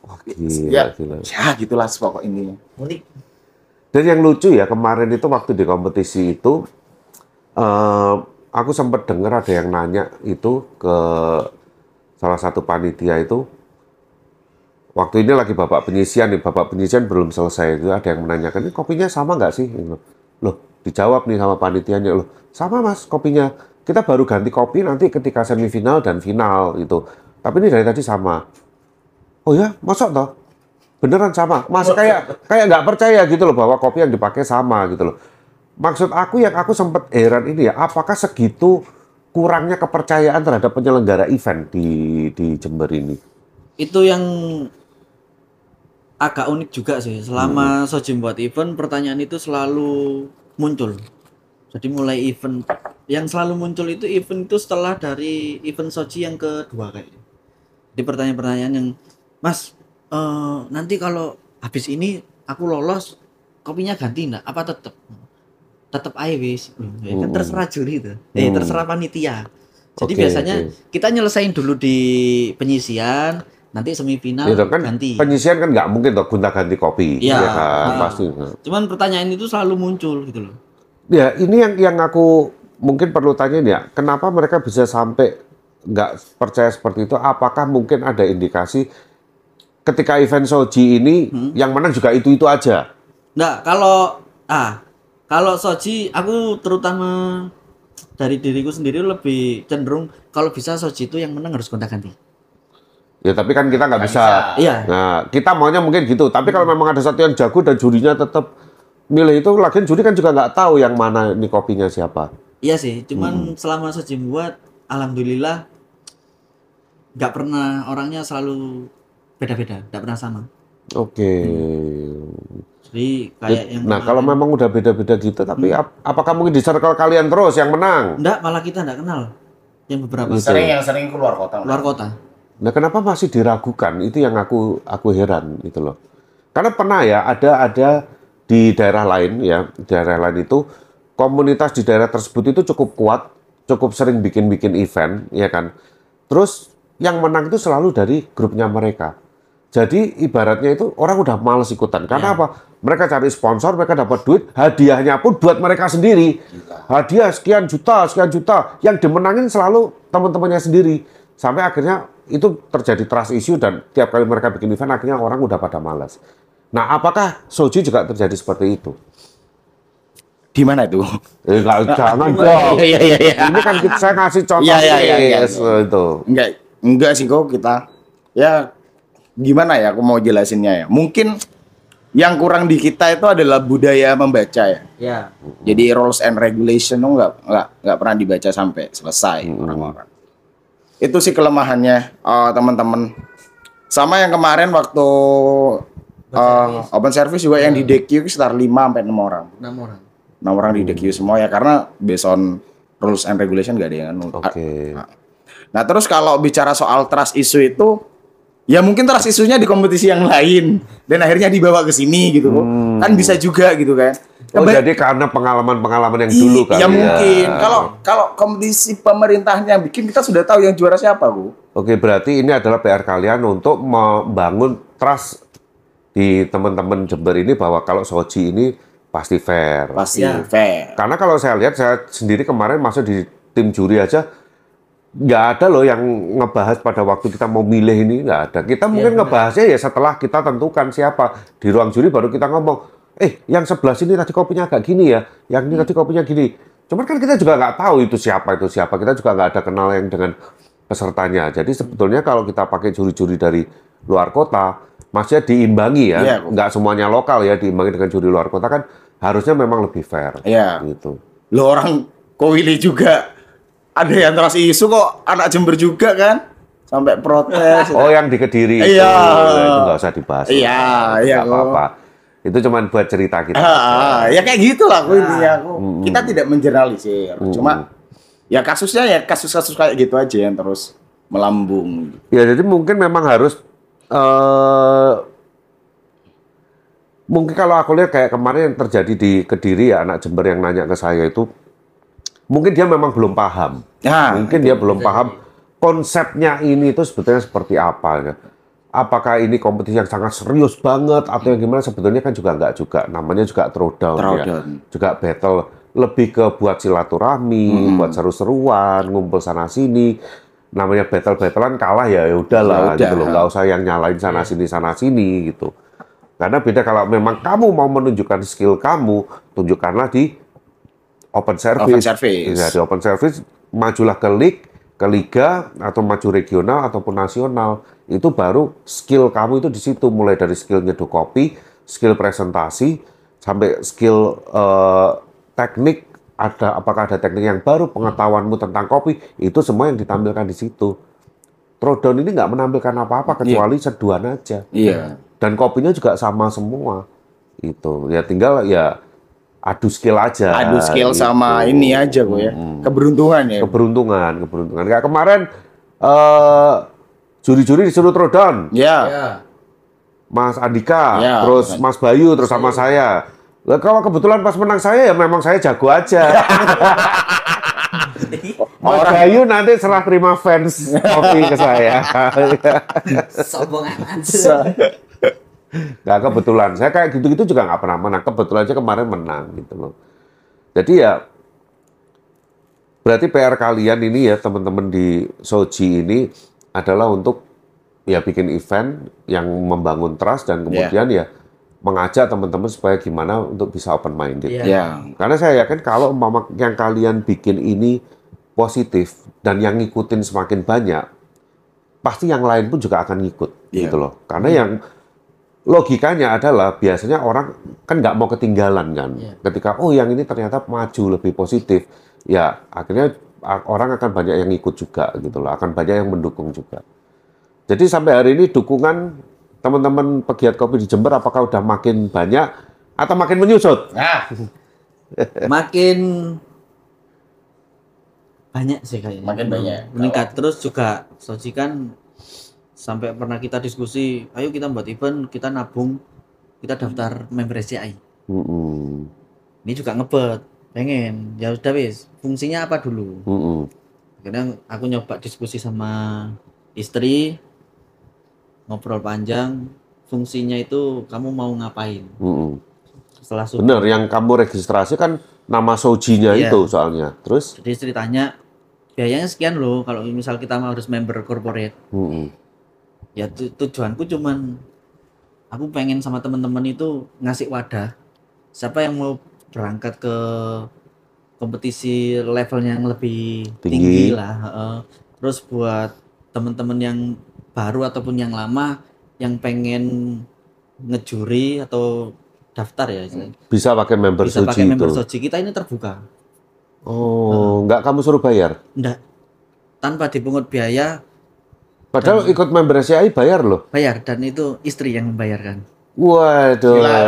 Wah, gila, Ya, gila. ya gitulah pokok. Unik. Dan yang lucu ya kemarin itu waktu di kompetisi itu eh, aku sempat dengar ada yang nanya itu ke salah satu panitia itu waktu ini lagi bapak penyisian nih bapak penyisian belum selesai itu ada yang menanyakan ini kopinya sama nggak sih Gitu. loh dijawab nih sama panitianya loh sama mas kopinya kita baru ganti kopi nanti ketika semifinal dan final itu tapi ini dari tadi sama oh ya? Masuk toh? Beneran sama? Mas kayak kayak nggak percaya gitu loh bahwa kopi yang dipakai sama gitu loh. Maksud aku yang aku sempat heran ini ya apakah segitu kurangnya kepercayaan terhadap penyelenggara event di di Jember ini? Itu yang agak unik juga sih. Selama Sojim buat event, pertanyaan itu selalu muncul. Jadi mulai event yang selalu muncul itu event itu setelah dari event Soji yang kedua kayaknya. Di pertanyaan-pertanyaan yang, Mas, eh, nanti kalau habis ini aku lolos, kopinya ganti enggak? Apa tetap? Tetap aja wis. Ya kan Hmm. terserah juri itu. Eh, Hmm. terserah panitia. Jadi Oke, biasanya oke. kita nyelesain dulu di penyisian, nanti semifinal Itu kan ganti. penyisian kan nggak mungkin toh gonta-ganti kopi, Iya. ya kan Nah. pasti. Cuman pertanyaan itu selalu muncul gitu loh. Ya ini yang yang aku mungkin perlu tanya ya, kenapa mereka bisa sampai nggak percaya seperti itu? Apakah mungkin ada indikasi ketika event Soji ini Hmm. yang menang juga itu itu aja? Nggak, kalau ah kalau Soji aku terutama dari diriku sendiri lebih cenderung kalau bisa Soji itu yang menang harus gonta-ganti. Ya tapi kan kita nggak bisa. Iya. Nah kita maunya mungkin gitu. Tapi kalau memang ada satu yang jago dan jurinya tetap milih itu, lagian juri kan juga nggak tahu yang mana ini kopinya siapa. Iya sih, cuman selama Soji buat alhamdulillah nggak pernah orangnya selalu beda-beda, nggak pernah sama. Oke. Jadi kayak yang Nah, kemarin- kalau memang udah beda-beda gitu, tapi Hmm. ap- apakah mungkin di circle kalian terus yang menang? enggak malah kita enggak kenal yang beberapa Gitu. Sering yang sering keluar kota. luar kota. Nah, kenapa masih diragukan? Itu yang aku aku heran gitu loh. Karena pernah ya ada ada di daerah lain ya, di daerah lain itu komunitas di daerah tersebut itu cukup kuat, cukup sering bikin-bikin event, ya kan. Terus yang menang itu selalu dari grupnya mereka. Jadi ibaratnya itu orang udah males ikutan. Karena apa? Mereka cari sponsor, mereka dapat duit, hadiahnya pun buat mereka sendiri. Hadiah sekian juta, sekian juta. Yang dimenangin selalu teman-temannya sendiri. Sampai akhirnya itu terjadi trust issue dan tiap kali mereka bikin event akhirnya orang udah pada malas. Nah, apakah Soji juga terjadi seperti itu? Di mana itu? Eh, jangan dong. Iya iya iya. Ini kan kita, saya ngasih contoh Iya, iya, iya, iya. yes, itu. Enggak, enggak sih kok kita. Ya gimana ya aku mau jelasinnya ya. Mungkin yang kurang di kita itu adalah budaya membaca ya. Ya. Jadi rules and regulation tuh nggak nggak nggak pernah dibaca sampai selesai orang-orang. Itu sih kelemahannya eh, teman-teman. Sama yang kemarin waktu eh, open service juga yang di DQ sekitar 5 sampai 6 orang. Enam orang. 6 orang di DQ semua ya karena based on rules and regulation gak ada yang. Oke. Nah, terus kalau bicara soal trust issue itu ya mungkin trust isunya di kompetisi yang lain dan akhirnya dibawa ke sini gitu. Kan bisa juga gitu kan. Oh, Keba- jadi karena pengalaman-pengalaman yang dulu kan? ya mungkin. Kalau kalau kompetisi pemerintahnya bikin kita sudah tahu yang juara siapa, Bu. Oke, berarti ini adalah PR kalian untuk membangun trust di teman-teman Jember ini bahwa kalau Soji ini pasti fair. Pasti Ya. fair. Karena kalau saya lihat, saya sendiri kemarin masuk di tim juri aja, nggak ada loh yang ngebahas pada waktu kita mau milih ini, nggak ada. Kita mungkin ngebahasnya ya setelah kita tentukan siapa. Di ruang juri baru kita ngomong, eh yang sebelah sini tadi kopinya agak gini ya, yang ini tadi kopinya gini. Cuman kan kita juga nggak tahu itu siapa, itu siapa. Kita juga nggak ada kenal yang dengan pesertanya. Jadi sebetulnya kalau kita pakai juri-juri dari luar kota, maksudnya diimbangi ya, Iya. nggak semuanya lokal ya, diimbangi dengan juri luar kota kan harusnya memang lebih fair. Iya. Gitu. Lo orang Kowili juga ada yang trust isu kok anak Jember juga kan sampai protes. Oh, yang di Kediri itu, Iya. itu nggak usah dibahas. Iya, iya, Nggak apa-apa. Itu cuma buat cerita kita. Ah, ah, ya kayak gitulah aku intinya aku. Kita tidak menjernalisir. Cuma ya kasusnya ya kasus-kasus kayak gitu aja yang terus melambung. Ya, jadi mungkin memang harus eh mungkin kalau aku lihat kayak kemarin yang terjadi di Kediri ya anak Jember yang nanya ke saya itu mungkin dia memang belum paham. Nah, mungkin dia belum paham konsepnya ini itu sebetulnya seperti apa. ya. Apakah ini kompetisi yang sangat serius banget atau yang gimana? Sebetulnya kan juga enggak juga. Namanya juga throwdown, ya. Throwdown. Juga battle lebih ke buat silaturahmi, buat seru-seruan, ngumpul sana sini. Namanya battle-battlean kalah ya ya udahlah Ya udah. gitu loh. Nggak usah yang nyalain sana sini sana sini gitu. Karena beda kalau memang kamu mau menunjukkan skill kamu, tunjukkanlah di open service. Open service. Iya, di open service majulah ke league, ke liga atau maju regional ataupun nasional. Itu baru skill kamu itu di situ mulai dari skill nyeduh kopi, skill presentasi sampai skill eh, teknik ada apakah ada teknik yang baru, pengetahuanmu tentang kopi, itu semua yang ditampilkan di situ. Throwdown ini nggak menampilkan apa-apa kecuali seduhan aja Iya. dan kopinya juga sama semua itu ya tinggal ya adu skill aja Adu skill gitu. sama ini aja kok ya. Keberuntungan ya. keberuntungan keberuntungan kayak kemarin eh juri-juri disuruh throwdown Ya. Ya. Mas Andika Ya, terus Mas Bayu terus sama saya lah kalau kebetulan pas menang saya ya memang saya jago aja Mas Bayu nanti setelah terima fans kopi ke saya Sombong amat. Nggak kebetulan. Saya kayak gitu-gitu juga nggak pernah menang. Kebetulan aja kemarin menang gitu loh. Jadi ya berarti PR kalian ini ya teman-teman di Soji ini adalah untuk ya bikin event yang membangun trust dan kemudian ya mengajak teman-teman supaya gimana untuk bisa open minded. Iya. Ya. Karena saya yakin kalau umpama yang kalian bikin ini positif dan yang ngikutin semakin banyak, pasti yang lain pun juga akan ngikut Iya. gitu loh. Karena yang logikanya adalah biasanya orang kan nggak mau ketinggalan kan. Iya. Ketika oh yang ini ternyata maju lebih positif, ya akhirnya orang akan banyak yang ikut juga gitu loh, akan banyak yang mendukung juga. Jadi sampai hari ini dukungan teman-teman pegiat kopi di Jember apakah udah makin banyak atau makin menyusut? Nah, Makin banyak sih kayaknya. Makin banyak. Meningkat terus juga Soji kan sampai pernah kita diskusi, ayo kita buat event, kita nabung, kita daftar member SCI. Mm-mm. Ini juga ngebet, pengen. Ya udah wis, fungsinya apa dulu? Mm-mm. Kadang aku nyoba diskusi sama istri, ngobrol panjang, fungsinya itu kamu mau ngapain? Mm-mm. Setelah sudah Bener, yang kamu registrasi kan nama sojinya Iya. itu soalnya. Terus? Jadi istri tanya, biayanya sekian loh kalau misal kita mau harus member corporate. Mm-mm. Ya tu- tujuanku cuman aku pengen sama teman-teman itu ngasih wadah. Siapa yang mau berangkat ke kompetisi levelnya yang lebih Tinggi. tinggi, lah. heeh. Terus buat teman-teman yang baru ataupun yang lama yang pengen ngejuri atau daftar ya istilahnya. Bisa pakai member bisa pakai member itu. soji kita ini terbuka. Oh, nggak kamu suruh bayar? Enggak. Tanpa dipungut biaya, Padahal ikut member SCI bayar loh. bayar dan itu istri yang membayarkan. Waduh. Gila,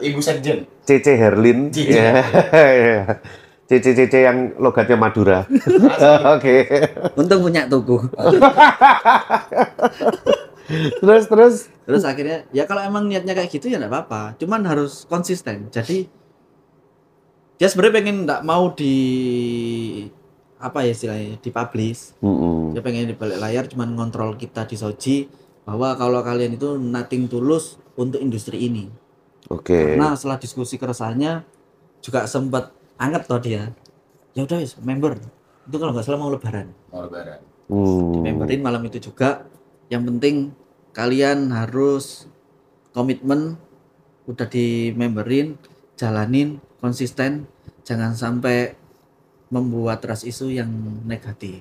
Ibu Sekjen. Cece Herlin. Cici. Ya. Cece-cece yang logatnya Madura. Oke. Untung punya toko. Terus terus. Terus akhirnya ya kalau emang niatnya kayak gitu ya enggak apa-apa. Cuman harus konsisten. Jadi dia sebenarnya pengen enggak mau di apa ya istilahnya dipublish. Mm-mm. Dia pengen di balik layar cuman ngontrol kita di Soji bahwa kalau kalian itu nothing tulus untuk industri ini. Oke. Nah, setelah diskusi keresahannya juga sempat anget toh dia. Ya udah wis, member. Itu kalau nggak salah mau lebaran. Mau lebaran. Hmm. memberin malam itu juga. Yang penting kalian harus komitmen udah di memberin, jalanin konsisten, jangan sampai membuat trust isu yang negatif.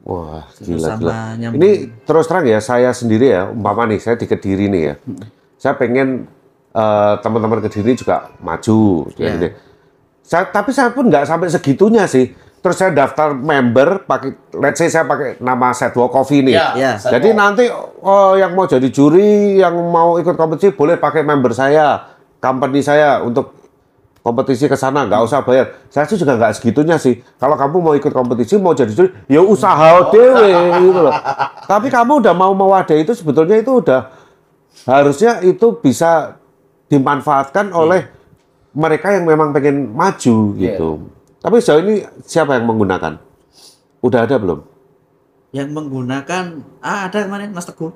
Wah, Terus gila, gila. nyambung. Ini terus terang ya, saya sendiri ya, umpama nih, saya di Kediri nih ya. Saya pengen eh, teman-teman Kediri juga maju. ya, Iya. gini. Saya, tapi saya pun nggak sampai segitunya sih. Terus saya daftar member, pakai, let's say saya pakai nama Setwo Coffee nih. Ya, Ya. saya Jadi mau- nanti oh, yang mau jadi juri, yang mau ikut kompetisi boleh pakai member saya, company saya untuk kompetisi ke sana nggak usah bayar. Saya sih juga nggak segitunya sih. Kalau kamu mau ikut kompetisi mau jadi juri, ya usaha dewe gitu loh. Tapi kamu udah mau mewadahi itu sebetulnya itu udah harusnya itu bisa dimanfaatkan oleh mereka yang memang pengen maju gitu. Tapi sejauh ini siapa yang menggunakan? Udah ada belum? Yang menggunakan ah ada kemarin Mas Teguh.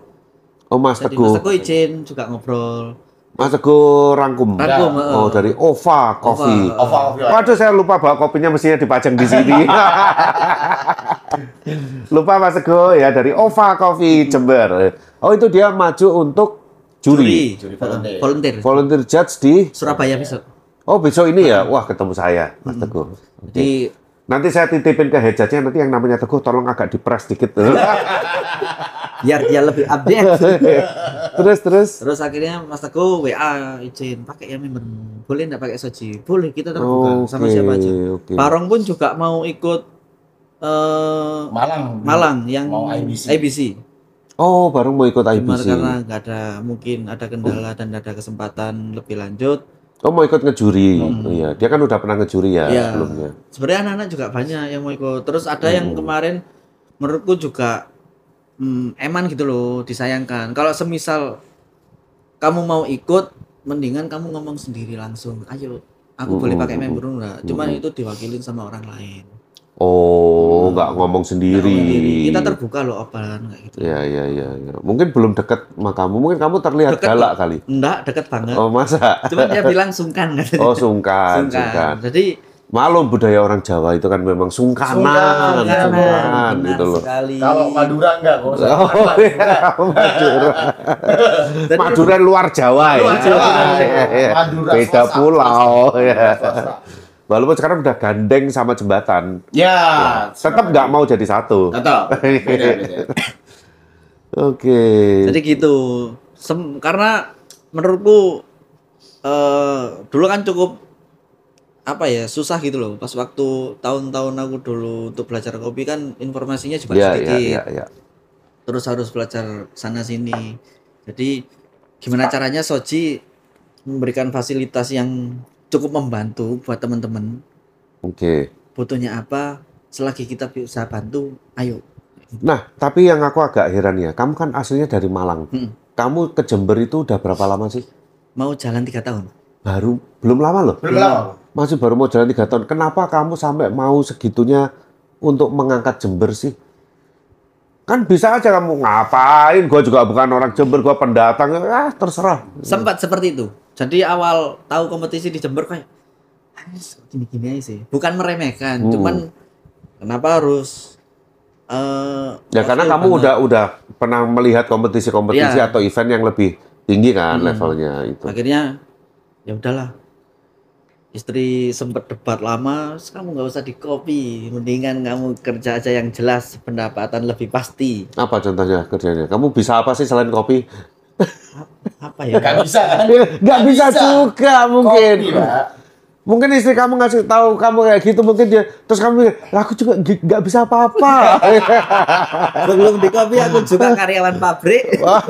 Oh Mas Jadi Teguh. Mas Teguh izin juga ngobrol. Mas Teguh rangkum. Rangkum, Ya. Oh dari Ova Coffee. Ova. Ova Coffee. Waduh saya lupa bawa kopinya mestinya dipajang di sini. lupa Mas Teguh ya dari Ova Coffee Jember. Oh itu dia maju untuk juri. Juri Heeh, volunteer. volunteer. Volunteer judge di Surabaya besok. Oh besok ini ya. Wah ketemu saya Mas Teguh. Oke. Jadi Nanti saya titipin ke headjudge-nya nanti yang namanya Teguh tolong agak dipres dikit. biar dia lebih update. terus terus. Terus akhirnya Mas Teguh WA izin pakai ya membermu. Boleh enggak pakai Soji? Boleh, kita terbuka sama Oke, siapa aja. oke. Parong pun juga mau ikut eh Malang. Malang yang Mau IBC. IBC. Oh baru mau ikut Cuma IBC. karena nggak ada mungkin ada kendala dan nggak ada kesempatan lebih lanjut. Oh mau ikut ngejuri. Iya, dia kan udah pernah ngejuri ya Iya. sebelumnya. Sebenarnya anak-anak juga banyak yang mau ikut. Terus ada yang kemarin menurutku juga hmm, eman gitu loh, disayangkan. Kalau semisal kamu mau ikut, mendingan kamu ngomong sendiri langsung. Ayo, aku boleh pakai member enggak? Cuman itu diwakilin sama orang lain. Oh, nggak ngomong sendiri. Sendiri. Kita terbuka loh obrolan kayak gitu. Ya, ya, ya, ya. Mungkin belum dekat sama kamu. Mungkin kamu terlihat Deket galak kok. kali. Enggak, deket banget. Oh, masa? Cuman dia bilang sungkan. Oh, sungkan, sungkan. sungkan. Jadi Malum budaya orang Jawa itu kan memang sungkanan, Sungkan, sungkan, benar gitu loh. sekali. Kalau Madura enggak kok. Oh, iya, Madura. Madura luar Jawa ya. Luar Jawa. Iya, iya. Madura Beda swasta. pulau ya. Swasta. Walaupun sekarang udah gandeng sama jembatan, Ya, tetap nggak mau jadi satu. Tetap. Oke. Jadi gitu. Sem- karena menurutku eh dulu kan cukup apa ya susah gitu loh. Pas waktu tahun-tahun aku dulu untuk belajar kopi kan informasinya juga Ya, ya, sedikit. ya, ya. terus harus belajar sana sini. Jadi gimana caranya Soji memberikan fasilitas yang cukup membantu buat teman-teman. Oke. Butuhnya apa? Selagi kita bisa bantu, ayo. Nah, tapi yang aku agak heran ya, kamu kan aslinya dari Malang. Mm. Kamu ke Jember itu udah berapa lama sih? Mau jalan tiga tahun. Baru, belum lama loh. Belum lama. Masih baru mau jalan tiga tahun. Kenapa kamu sampai mau segitunya untuk mengangkat Jember sih? Kan bisa aja kamu ngapain? Gue juga bukan orang Jember, gue pendatang. Ah, terserah. Sempat seperti itu. Jadi awal tahu kompetisi di Jember kayak "Ah, gini-gini aja sih. Bukan meremehkan, Hmm. cuman kenapa harus eh Ya karena kamu banget? udah udah pernah melihat kompetisi-kompetisi Iya. atau event yang lebih tinggi kan Hmm. levelnya itu. akhirnya ya udahlah istri sempat debat lama "Terus kamu nggak usah di copy mendingan kamu kerja aja yang jelas pendapatan lebih pasti Apa contohnya kerjanya? Kamu bisa apa sih selain kopi? apa ya Gak bisa kan? Nggak bisa juga mungkin. Kopi, Pak. Mungkin istri kamu ngasih tahu kamu kayak gitu mungkin dia terus kamu "Lah, aku juga nggak bisa apa-apa. sebelum di copy aku juga karyawan pabrik Nah,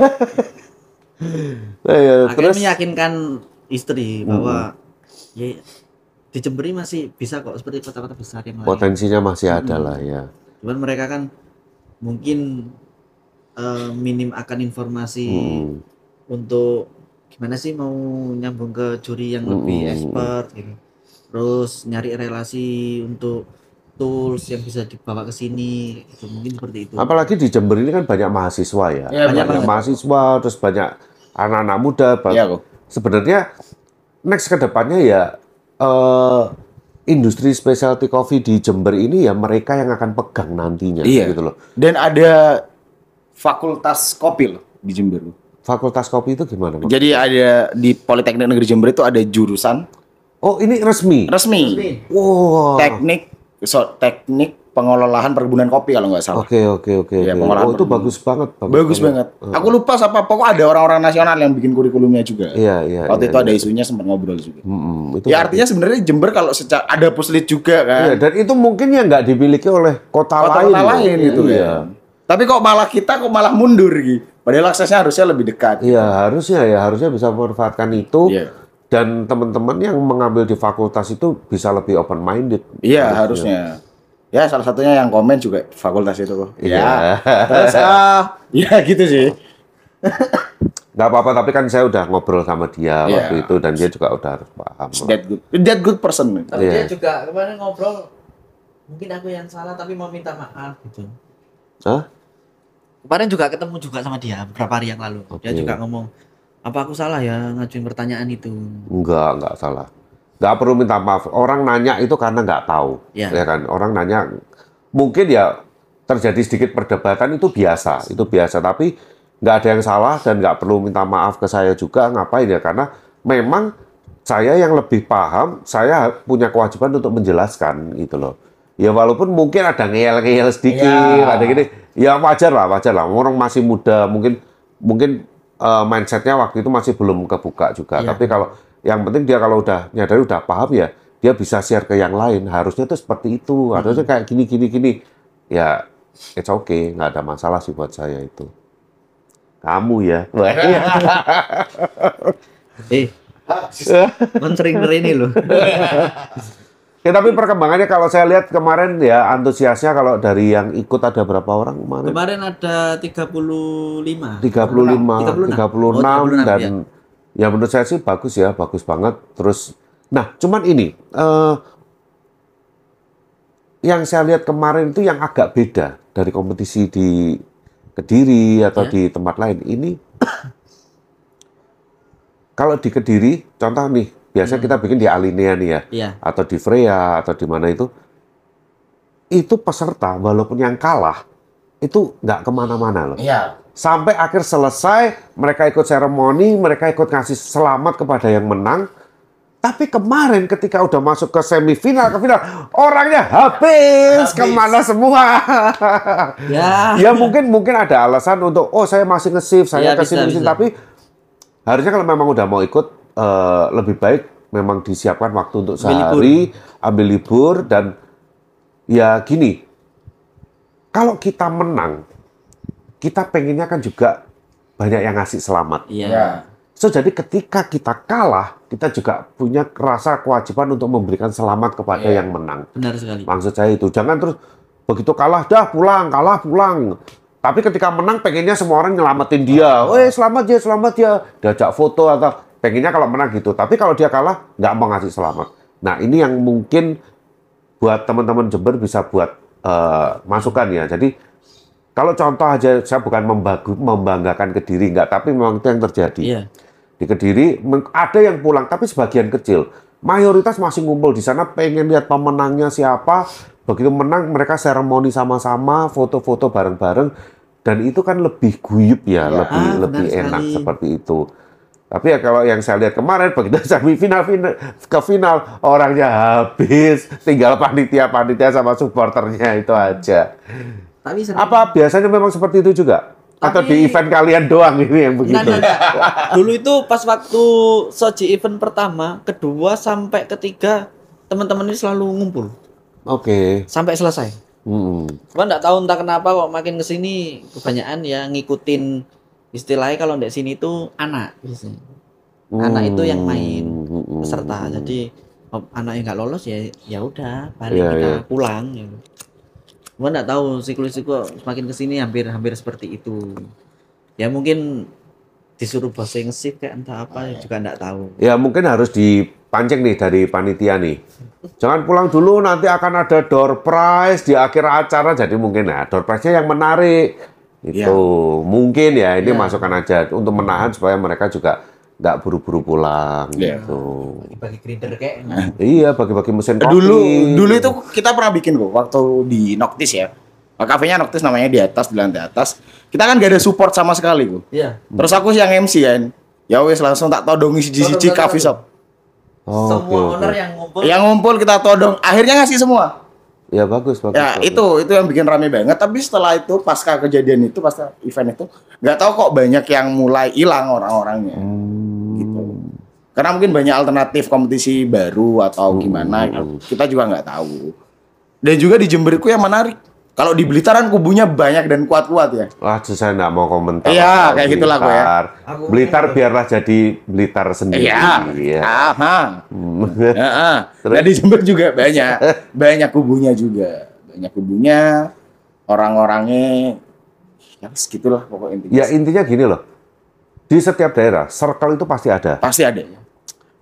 ya, akhirnya terus meyakinkan istri bahwa ya di Jember ini masih bisa kok seperti kota-kota besar yang lain potensinya masih ada lah ya. cuman mereka kan mungkin eh, minim akan informasi Hmm. untuk gimana sih mau nyambung ke juri yang lebih Mm-mm. expert gitu. Terus nyari relasi untuk tools yang bisa dibawa ke sini gitu. Mungkin seperti itu. Apalagi di Jember ini kan banyak mahasiswa ya. Iya, banyak banyak. mahasiswa, terus banyak anak-anak muda. Iya kok. Sebenarnya next ke depannya ya eh, industri specialty coffee di Jember ini ya mereka yang akan pegang nantinya Iya. gitu loh. Dan ada fakultas kopi loh di Jember. Fakultas kopi itu gimana? Jadi ada di Politeknik Negeri Jember itu ada jurusan Oh, ini resmi. resmi Wow. teknik so, teknik pengelolaan perkebunan kopi kalau nggak salah. Oke, oke, oke. Pengolahan Oh, itu bagus banget. Bagus banget. Aku lupa siapa pokok ada orang-orang nasional yang bikin kurikulumnya juga. Iya, iya. Waktu iya, itu iya. ada isunya sempat ngobrol juga. Mm-mm, itu Ya bagus. artinya sebenarnya Jember kalau secara ada puslit juga kan. Iya, dan itu mungkin ya nggak dimiliki oleh kota, lain. Kota-kota loh. lain gitu Iya. ya. Tapi kok malah kita kok malah mundur gitu. Padahal aksesnya harusnya lebih dekat. Iya, harusnya ya, harusnya bisa memanfaatkan itu. Iya. Dan teman-teman yang mengambil di fakultas itu bisa lebih open minded. Iya harusnya. Ya salah satunya yang komen juga fakultas itu kok. Iya. Ya. Terus ah, ya gitu sih. Nggak apa-apa, tapi kan saya udah ngobrol sama dia Iya. waktu itu dan dia juga udah harus paham. That good. That good person. Tapi Iya. dia juga kemarin ngobrol mungkin aku yang salah tapi mau minta maaf gitu. Hah? Kemarin juga ketemu juga sama dia beberapa hari yang lalu. Dia Oke. juga ngomong apa aku salah ya ngajuin pertanyaan itu. Enggak, enggak salah. Enggak perlu minta maaf. Orang nanya itu karena nggak tahu. Iya. Ya kan? Orang nanya mungkin ya terjadi sedikit perdebatan itu biasa, itu biasa. Tapi nggak ada yang salah dan nggak perlu minta maaf ke saya juga. Ngapain ya? Karena memang saya yang lebih paham, saya punya kewajiban untuk menjelaskan gitu loh. Ya walaupun mungkin ada ngeyel-ngeyel sedikit, Iya. ada gini, ya wajar lah, wajar lah. Orang masih muda, mungkin mungkin eh, mindsetnya waktu itu masih belum kebuka juga. Iya. Tapi kalau yang penting dia kalau udah nyadari udah paham ya, dia bisa share ke yang lain. Harusnya tuh seperti itu, harusnya kayak gini gini gini. Ya, it's okay, nggak ada masalah sih buat saya itu. Kamu ya, Eh, sering ini loh. Ya, tapi perkembangannya kalau saya lihat kemarin ya antusiasnya kalau dari yang ikut ada berapa orang kemarin? Kemarin ada 35. 35, 36, 36. Oh, 36, dan ya. Ya menurut saya sih bagus ya, bagus banget. Terus, nah cuman ini eh, yang saya lihat kemarin itu yang agak beda dari kompetisi di Kediri atau Ya. di tempat lain. Ini kalau di Kediri, contoh nih, biasanya kita bikin di Alinea nih ya, Iya. atau di Freya atau di mana itu, itu peserta walaupun yang kalah itu nggak ke mana-mana loh Iya. Sampai akhir selesai mereka ikut seremoni mereka ikut ngasih selamat kepada yang menang tapi kemarin ketika udah masuk ke semifinal ke final orangnya habis, Habis. ke mana semua Ya. ya mungkin mungkin ada alasan untuk oh saya masih nge-shift saya Ya, ke sini bisa, bisa. tapi harusnya kalau memang udah mau ikut eh, lebih baik memang disiapkan waktu untuk Ambil libur. sehari ambil libur dan ya gini kalau kita menang kita pengennya kan juga banyak yang ngasih selamat. Iya. Ya. So, jadi ketika kita kalah, kita juga punya rasa kewajiban untuk memberikan selamat kepada Iya. yang menang. Benar sekali. Maksud saya itu, jangan terus begitu kalah, dah pulang, kalah pulang. Tapi ketika menang, pengennya semua orang nyelamatin dia. Weh, selamat ya, selamat ya. Diajak foto atau pengennya kalau menang gitu. Tapi kalau dia kalah, nggak mau ngasih selamat. Nah, ini yang mungkin buat teman-teman Jember bisa buat eh, masukan ya. Jadi, kalau contoh aja, saya bukan membagu- membanggakan Kediri, nggak. Tapi memang itu yang terjadi. Iya. Di Kediri ada yang pulang, tapi sebagian kecil. Mayoritas masih ngumpul di sana, pengen lihat pemenangnya siapa. Begitu menang, mereka seremoni sama-sama, foto-foto bareng-bareng. Dan itu kan lebih guyup ya, Ya. lebih Ah, lebih enak sekali. seperti itu. Tapi ya kalau yang saya lihat kemarin, begitu semifinal final, ke final, orangnya habis. Tinggal panitia-panitia sama supporternya itu aja. Tapi sering- Apa biasanya memang seperti itu juga? Atau Tapi- di event kalian doang ini yang Nah, begitu? nah, nah. Dulu itu pas waktu Soji event pertama, kedua sampai ketiga teman-teman ini selalu ngumpul Oke. sampai selesai. Hmm. Cuma nggak tahu entah kenapa kok makin ke sini kebanyakan ya ngikutin istilahnya kalau di sini itu anak biasanya. Anak itu yang main Hmm. peserta. Jadi oh, anak yang nggak lolos ya ya udah balik Iya, kita iya. pulang. Gitu. Cuma nggak tahu siklus itu kok semakin ke sini hampir hampir seperti itu. Ya mungkin disuruh bahasa ngesip kayak entah apa juga nggak tahu. Ya mungkin harus dipancing nih dari panitia nih. Jangan pulang dulu nanti akan ada door prize di akhir acara jadi mungkin nah door prize-nya yang menarik. Itu Iya. mungkin ya ini Iya. masukan aja untuk menahan supaya mereka juga nggak buru-buru pulang Iya. gitu. Bagi grinder kayak Iya bagi-bagi mesin kopi. Dulu dulu itu kita pernah bikin kok waktu di Noctis ya. Kafenya Noctis namanya di atas di lantai atas. Kita kan gak ada support sama sekali kok. Iya. Terus aku yang MC kan. Ya wes langsung tak todongi siji-siji coffee shop. Oh, Semua oke. owner yang ngumpul Yang ngumpul kita todong, akhirnya ngasih semua. Ya bagus bagus. Ya bagus. itu itu yang bikin rame banget. Tapi setelah itu pasca kejadian itu pasca event itu nggak tahu kok banyak yang mulai hilang orang-orangnya. Hmm. Gitu. Karena mungkin banyak alternatif kompetisi baru atau Hmm. gimana kita juga nggak tahu. Dan juga di Jemberku yang menarik. Kalau di Blitaran kubunya banyak dan kuat-kuat ya. Wah, saya nggak mau komentar. Iya, kayak gitulah aku ya. Blitar. Biarlah jadi Blitar sendiri. Iya. Iya. Aha. Hmm. Heeh. Nah, di Jember juga banyak, banyak kubunya juga, banyak kubunya, orang-orangnya, ya segitulah pokok intinya. Ya intinya gini loh. Di setiap daerah, circle itu pasti ada. Pasti ada. ya.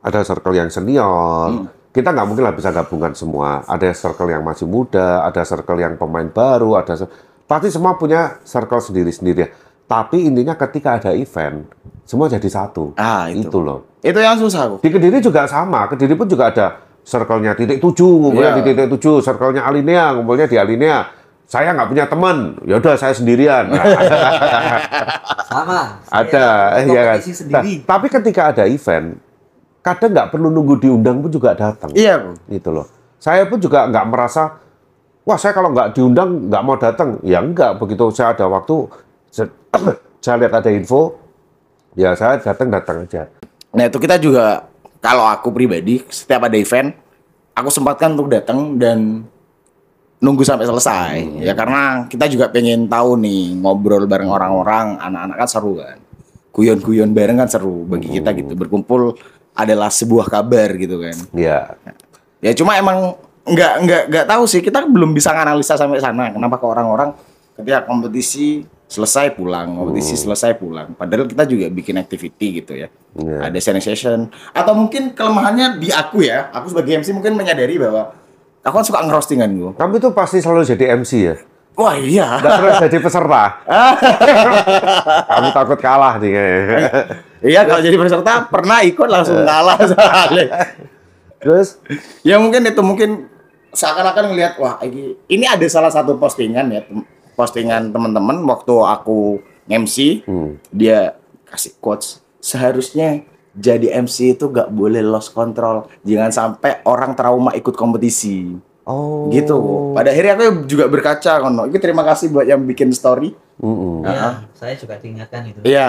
Ada circle yang senior. Hmm. Kita nggak mungkin lah bisa gabungan semua. Ada circle yang masih muda, ada circle yang pemain baru, ada pasti semua punya circle sendiri-sendiri. ya. Tapi intinya ketika ada event, semua jadi satu. Ah itu. Itu loh. Itu yang susah. Di Kediri juga sama. Kediri pun juga ada circle-nya titik tujuh, ngumpulnya Iya. di titik tujuh, circle-nya Alinea, ngumpulnya di Alinea. Saya nggak punya teman, ya udah saya sendirian. sama. ada, ya kan. Nah, tapi ketika ada event, kadang nggak perlu nunggu diundang pun juga datang. Iya. Gitu loh. Saya pun juga nggak merasa, wah saya kalau nggak diundang nggak mau datang. Ya enggak, begitu saya ada waktu, saya, saya lihat ada info, ya saya datang-datang aja. Nah itu kita juga, kalau aku pribadi, setiap ada event, aku sempatkan untuk datang dan nunggu sampai selesai. Ya karena kita juga pengen tahu nih ngobrol bareng orang-orang, anak-anak kan seru kan. Guyon-guyon bareng kan seru bagi kita gitu. Berkumpul adalah sebuah kabar gitu kan. Ya, Ya cuma emang nggak nggak nggak tahu sih kita belum bisa analisa sampai sana. Kenapa ke orang-orang ketika kompetisi selesai pulang, kompetisi selesai pulang. Padahal kita juga bikin activity gitu ya. Iya. Ada sharing session. Atau mungkin kelemahannya di aku ya. Aku sebagai MC mungkin menyadari bahwa aku kan suka ngerostingan gue. kamu itu pasti selalu jadi MC ya? Wah iya. Nggak pernah jadi peserta? kamu takut kalah nih. Iya kalau jadi peserta pernah ikut langsung kalah soalnya. Terus, ya mungkin itu mungkin seakan-akan ngelihat wah ini ini ada salah satu postingan ya postingan teman-teman waktu aku MC Hmm. dia kasih quotes seharusnya jadi MC itu gak boleh lost control jangan sampai orang trauma ikut kompetisi oh. gitu pada akhirnya aku juga berkaca kono itu terima kasih buat yang bikin story Mm-mm. Ya, saya juga diingatkan itu. Iya,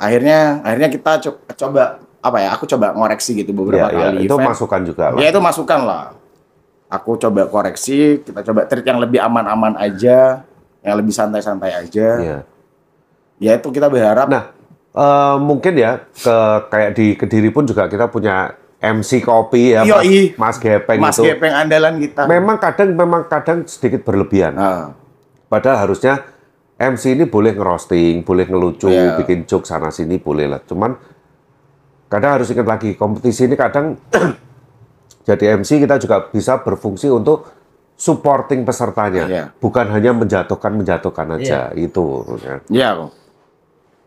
akhirnya akhirnya kita co- coba apa ya? Aku coba ngoreksi gitu beberapa Ya, ya, kali itu event. masukan juga lah. Ya itu masukan lah. Aku coba koreksi, kita coba treat yang lebih aman-aman aja, yang lebih santai-santai aja. Iya. Ya itu kita berharap Nah, eh, mungkin ya ke kayak di Kediri pun juga kita punya MC kopi ya, Mas, Yoi. Mas Gepeng Mas itu. Gepeng andalan kita. Memang kadang memang kadang sedikit berlebihan. Ah, Padahal harusnya MC ini boleh ngerosting, boleh ngelucu, Iya. bikin joke sana sini boleh lah. Cuman kadang harus ingat lagi kompetisi ini kadang jadi MC kita juga bisa berfungsi untuk supporting pesertanya, Iya. bukan hanya menjatuhkan menjatuhkan aja itu. ya. Iya kok.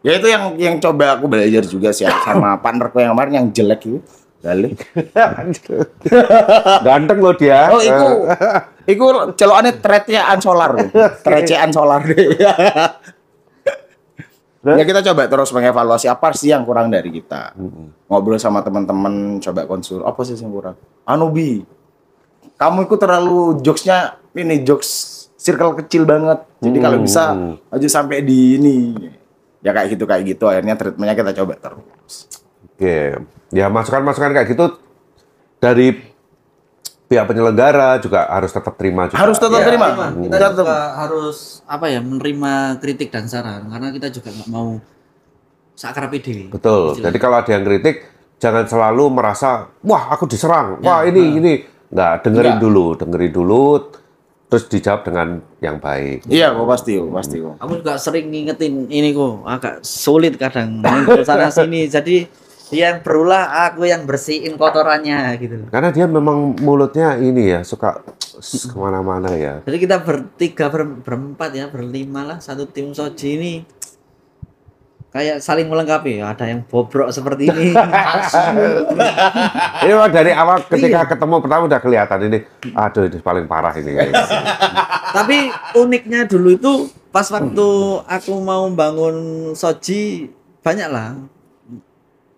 Ya itu yang yang coba aku belajar juga sih sama partnerku yang kemarin yang jelek itu. Balik. Ganteng loh dia. Oh, iku iku celokane thread-nya Ansolar. Thread-nya Ansolar. ya kita coba terus mengevaluasi apa sih yang kurang dari kita. Ngobrol sama teman-teman, coba konsul apa sih yang kurang. Anubi, kamu itu terlalu jokesnya ini jokes circle kecil banget. Jadi kalau bisa aja sampai di ini. Ya kayak gitu kayak gitu akhirnya treatmentnya kita coba terus. Oke, ya masukan-masukan kayak gitu dari pihak penyelenggara juga harus tetap terima juga. Harus tetap Ya. terima. kita Tetap. juga harus apa ya menerima kritik dan saran karena kita juga nggak mau sakrapi dewi Betul. Jadi kalau ada yang kritik, jangan selalu merasa, wah aku diserang, wah Ya, ini ini, nggak dengerin Nggak. dulu, dengerin dulu, terus dijawab dengan yang baik. Iya, kok pasti, kok pasti kok. Aku juga sering ngingetin ini kok agak sulit kadang sana sini. Jadi yang berulah aku yang bersihin kotorannya gitu. Karena dia memang mulutnya ini ya suka ke mana-mana ya. Jadi kita bertiga ber- berempat ya berlima lah satu tim soji ini kayak saling melengkapi. Ada yang bobrok seperti ini. Ini dari awal ketika ketemu pertama udah kelihatan ini, aduh ini paling parah ini. Tapi uniknya dulu itu pas waktu aku mau bangun soji banyak lah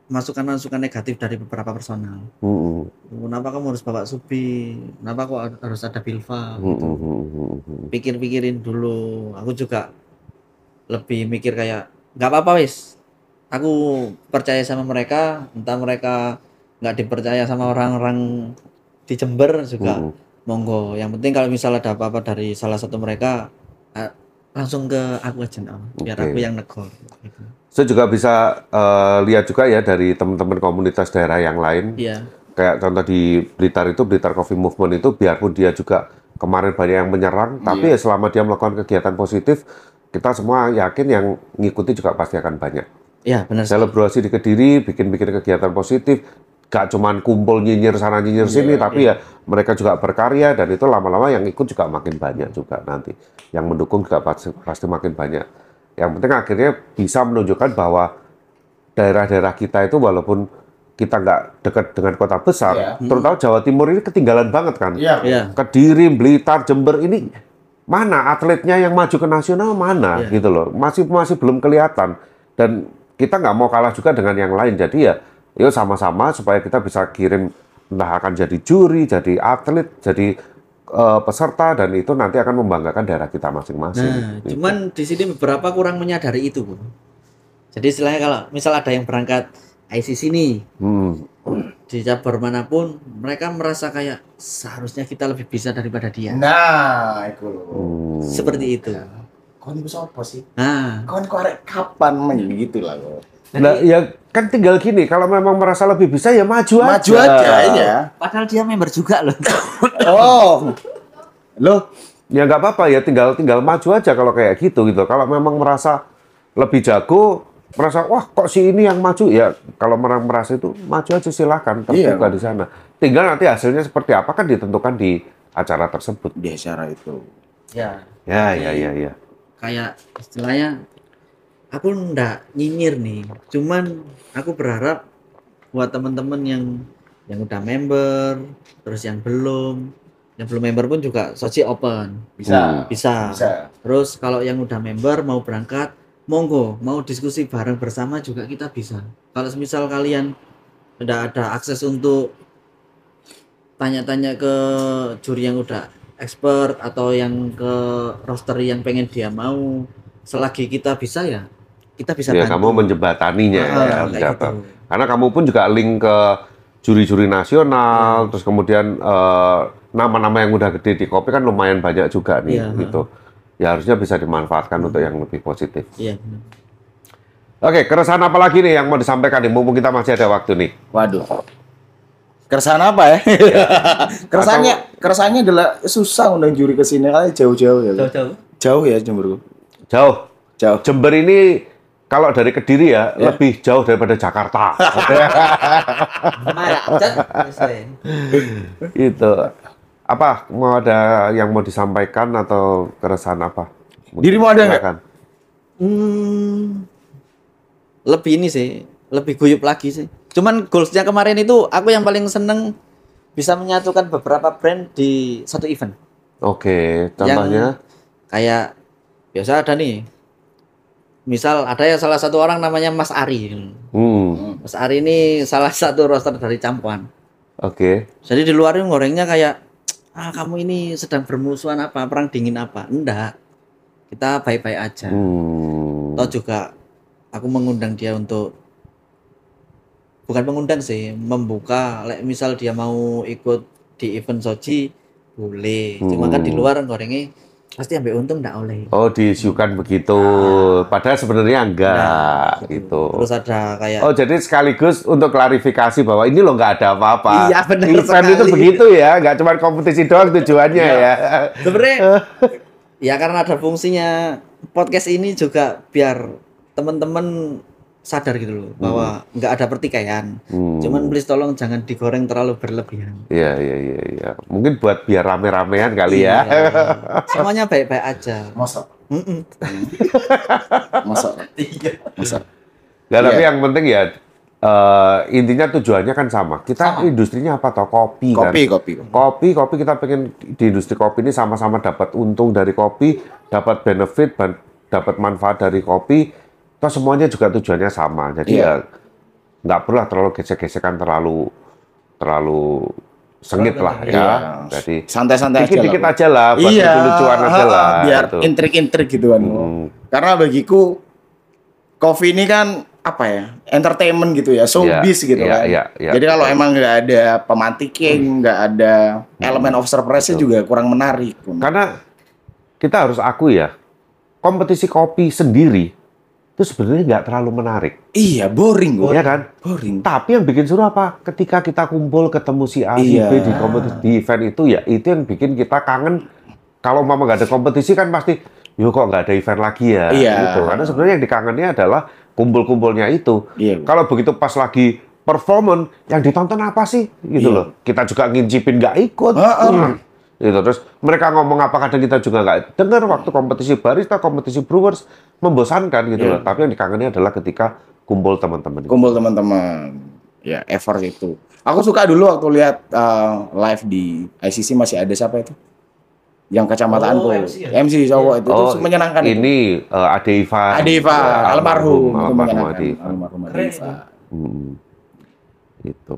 masukan-masukan negatif dari beberapa personal. Mm-mm. Kenapa kamu harus bawa Subi? Kenapa kok harus ada Bilva? Gitu. Mm-mm. Pikir-pikirin dulu. Aku juga lebih mikir kayak nggak apa-apa wis. Aku percaya sama mereka. Entah mereka nggak dipercaya sama orang-orang di Jember juga Mm-mm. monggo. Yang penting kalau misalnya ada apa-apa dari salah satu mereka langsung ke aku aja biar Oke. aku yang negor. Gitu. Saya juga bisa eh, lihat juga ya dari teman-teman komunitas daerah yang lain. Iya. Kayak contoh di Blitar itu, Blitar Coffee Movement itu, biarpun dia juga kemarin banyak yang menyerang, tapi ya selama dia melakukan kegiatan positif, kita semua yakin yang ngikuti juga pasti akan banyak. Iya benar. Selebrasi di Kediri, bikin-bikin kegiatan positif, gak cuman kumpul nyinyir sana nyinyir sini, tapi ya mereka juga berkarya dan itu lama-lama yang ikut juga makin banyak juga nanti. Yang mendukung juga pasti, pasti makin banyak. Yang penting akhirnya bisa menunjukkan bahwa daerah-daerah kita itu walaupun kita nggak dekat dengan kota besar, Iya. terutama Jawa Timur ini ketinggalan banget kan. Iya. Iya. Kediri, Blitar, Jember ini mana atletnya yang maju ke nasional mana Iya. gitu loh masih masih belum kelihatan dan kita nggak mau kalah juga dengan yang lain jadi ya yuk sama-sama supaya kita bisa kirim entah akan jadi juri jadi atlet jadi eh, peserta dan itu nanti akan membanggakan daerah kita masing-masing Nah, Gitu. cuman di sini beberapa kurang menyadari itu, Bu. Jadi istilahnya kalau misal ada yang berangkat ICC nih Hmm, di cabur mana pun, mereka merasa kayak seharusnya kita lebih bisa daripada dia. Nah, itu loh. hmm. Seperti itu. Kau ini bisa apa sih? Nah, Kau ini kapan main gitu lah kok. Nah, ya kan tinggal gini kalau memang merasa lebih bisa ya maju, Maju aja aja ya. padahal dia member juga loh. Oh. Loh, ya nggak apa-apa ya tinggal tinggal maju aja kalau kayak gitu gitu kalau memang merasa lebih jago merasa wah kok si ini yang maju ya kalau merang merasa itu maju aja silahkan Iya. terbuka di sana tinggal nanti hasilnya seperti apa kan ditentukan di acara tersebut di acara itu. ya, ya ya ya ya kayak istilahnya aku ndak nyinyir nih. Cuman aku berharap buat teman-teman yang yang udah member, terus yang belum, yang belum member pun juga Soci open. Bisa. Bisa. Bisa. Terus kalau yang udah member mau berangkat, monggo, mau diskusi bareng bersama juga kita bisa. Kalau misal kalian udah ada akses untuk tanya-tanya ke juri yang udah expert atau yang ke roster yang pengen dia mau, selagi kita bisa ya, kita bisa ya bantu. kamu menjembataninya Ah, ya menjawab. gitu. karena kamu pun juga link ke juri-juri nasional terus kemudian eh, nama-nama yang udah gede di kopi kan lumayan banyak juga nih Iya. gitu ya harusnya bisa dimanfaatkan untuk yang lebih positif Iya. benar. Oke, keresahan apa lagi nih yang mau disampaikan nih? Mumpung kita masih ada waktu nih. Waduh. Keresahan apa ya? keresahannya, keresahannya adalah susah undang juri ke sini kali jauh-jauh ya. Jauh-jauh. Jauh ya Jember. Jauh. Jauh. Jember ini kalau dari Kediri ya, lebih jauh daripada Jakarta. Selesai. itu. Apa mau ada yang mau disampaikan atau keresahan apa? Dirimu ada nggak? Hmm, lebih ini sih, lebih guyup lagi sih. Cuman goalsnya kemarin itu aku yang paling seneng bisa menyatukan beberapa brand di satu event. Oke, contohnya Kayak biasa ada nih. Misal ada ya salah satu orang namanya Mas Ari. hmm, Mas Ari ini salah satu roster dari Campuan. oke. Jadi di luar itu gorengnya kayak ah kamu ini sedang bermusuhan apa, perang dingin apa? Enggak. Kita baik-baik aja. Hmm. Atau juga aku mengundang dia untuk bukan mengundang sih, membuka like, misal dia mau ikut di event Sochi boleh. Cuma kan di Hmm. luar gorengnya pasti ambil untung enggak oleh. Oh, diisukan begitu. Padahal sebenarnya enggak gitu. Terus ada kayak Oh, jadi sekaligus untuk klarifikasi bahwa ini loh nggak ada apa-apa. Iya, benar Event sekali. itu begitu ya, nggak cuma kompetisi doang tujuannya Iya. ya. sebenarnya ya karena ada fungsinya podcast ini juga biar teman-teman sadar gitu loh bahwa nggak ada pertikaian. Hmm. Cuman please tolong jangan digoreng terlalu berlebihan. Iya, iya, iya, iya. Mungkin buat biar rame-ramean kali ya. Iya. Semuanya baik-baik aja. Masa? Mm-mm. Masa? Masa? Nggak, tapi Iya. yang penting ya eh, intinya tujuannya kan sama. Kita Sama. industrinya apa toh? Kopi, kan. Kopi, kopi. Kopi, kopi kita pengen di industri kopi ini sama-sama dapat untung dari kopi, dapat benefit, dapat manfaat dari kopi. Toh semuanya juga tujuannya sama. Jadi Iya. ya nggak perlu terlalu gesek-gesekan terlalu terlalu sengit lah ya. Iya. Jadi Santai-santai aja dikit-dikit lah. aja lah, buat Iya, lucu-lucuan aja lah. biar gitu. intrik-intrik gitu kan. Hmm. Karena bagiku kopi ini kan apa ya entertainment gitu ya showbiz Iya, gitu iya, kan iya, iya. jadi kalau emang nggak ada pemantiking nggak ada elemen of surprise juga kurang menarik Karena kita harus akui ya, kompetisi kopi sendiri itu sebenarnya nggak terlalu menarik, iya boring kok ya kan? boring Tapi yang bikin seru apa? Ketika kita kumpul ketemu si A, si Iya. B di kompetisi di event itu ya itu yang bikin kita kangen. Kalau mama nggak ada kompetisi kan pasti, yo kok nggak ada event lagi ya? Iya. Gitu. Karena sebenarnya yang dikangennya adalah kumpul-kumpulnya itu. Iya. Kalau begitu pas lagi performance, yang ditonton apa sih? Gitu Iya. loh. Kita juga ngincipin nggak ikut. Heeh. Hmm. Gitu. Terus mereka ngomong apa kadang kita juga nggak dengar waktu kompetisi barista, kompetisi brewers membosankan gitu loh. Tapi yang dikangenin adalah ketika kumpul teman-teman. kumpul teman-teman ya effort itu aku suka dulu waktu lihat uh, live di ICC masih ada siapa itu yang kecamatanku Oh, MC ya? MC cowok itu, itu menyenangkan itu. Ini eh, Ade Iva. Ade Iva, Ya, almarhum, almarhum menyenangkan. Ade Iva. Almarhum Ade Iva. Hmm. Itu.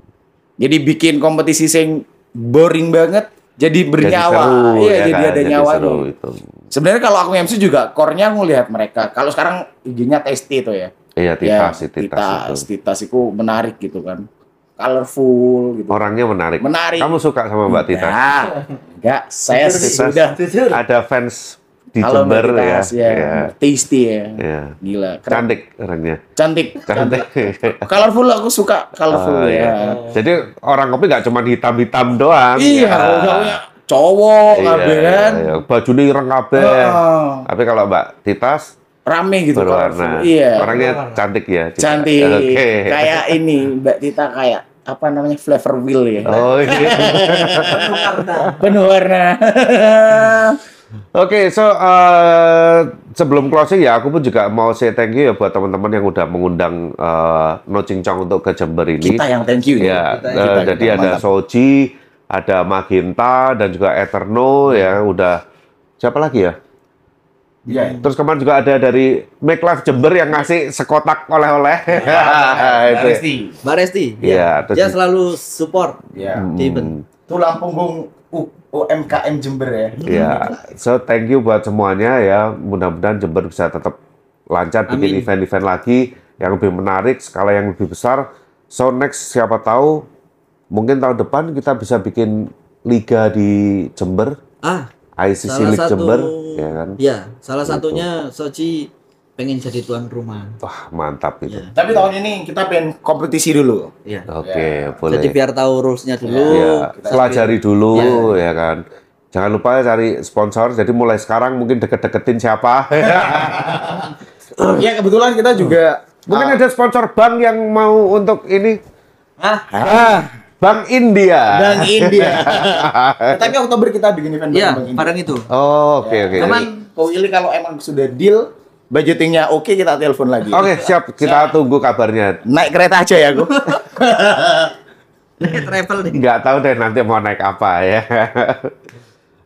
Jadi bikin kompetisi sing boring banget jadi bernyawa. seru, iya, ya jadi kan? ada Jadi nyawanya. seru itu. Sebenarnya kalau aku MC juga core-nya ngelihat mereka. Kalau sekarang IG-nya Tasty itu ya. Iya, ya, Titas, Titas, Titas, itu. Titas itu menarik gitu kan. Colorful gitu. Orangnya menarik. Menarik. Kamu suka sama Mbak Titas? Enggak, enggak. Saya sudah Jujur. ada fans di Kalau Jember Mbak ya. Ya. Iya. Tasty ya. Iya. Gila, keren. Cantik orangnya. Cantik. Cantik. Colorful aku suka colorful Oh, ya. iya. Jadi orang kopi nggak cuma hitam-hitam doang. Iya, ya. cowok Iya, kabeh kan. iya. Bajunya ireng kabeh. Heeh. Tapi kalau Mbak Titas Rame gitu berwarna. colorful. Iya. Orangnya cantik ya. Tita. Cantik. Oke. Kayak ini Mbak Tita kayak apa namanya flavor wheel ya. Oh iya. Penuh warna. Oke, so uh, sebelum closing ya, aku pun juga mau say thank you ya buat teman-teman yang udah mengundang uh, No Cincong untuk ke Jember ini. Kita yang thank you Ya, Kita- eh, kita- jadi kita, ada mantap. Soji, ada Magenta dan juga Eterno ya, udah siapa lagi ya? Iya. Terus kemarin juga ada dari Make Life Jember yang ngasih sekotak oleh-oleh. Itu. Pasti. Mbak Resti. Iya, terus- Dia selalu support Ya. di event. Tulang punggung UMKM Jember ya. Ya, so thank you buat semuanya ya. Mudah-mudahan Jember bisa tetap lancar bikin Amin. event-event lagi yang lebih menarik, skala yang lebih besar. So next siapa tahu mungkin tahun depan kita bisa bikin liga di Jember, Ah, ICC salah League satu Jember, ya kan? Ya, salah satunya Sochi pengen jadi tuan rumah. Wah, mantap itu. Ya. Tapi tahun ini kita pengen kompetisi dulu. Iya. Oke, boleh. Jadi biar tahu rules-nya dulu. Ya, kita pelajari dulu ya kan. Jangan lupa cari sponsor. Jadi mulai sekarang mungkin deket-deketin siapa. Ya kebetulan kita juga mungkin ada sponsor bank yang mau untuk ini. Ah, Ah, Bank India. Bank India. Tapi Oktober kita bikin event iya, bareng Bank India. bareng itu. Oh, oke oke. Cuman Ko Willy kalau emang sudah deal budgetingnya oke kita telepon lagi. Oke, siap. Kita tunggu kabarnya. Naik kereta aja ya, Ko. Travel nih. Nggak tahu deh nanti mau naik apa ya.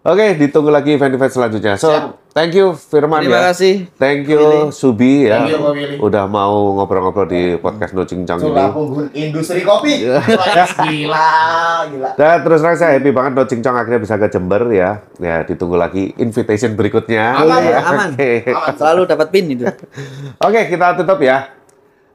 Oke, ditunggu lagi event-event selanjutnya. So, thank you Firman Terima ya. kasih. Thank you Subi ya. Thank you. Udah mau ngobrol-ngobrol di podcast No Cincang ini. Industri kopi. Iya. Gila, gila. Dan terus terang saya happy banget No Cincang akhirnya bisa ke Jember ya. Ya, ditunggu lagi invitation berikutnya. Aman, Ya, aman. Oke. Selalu dapat pin itu. Oke, kita tutup ya.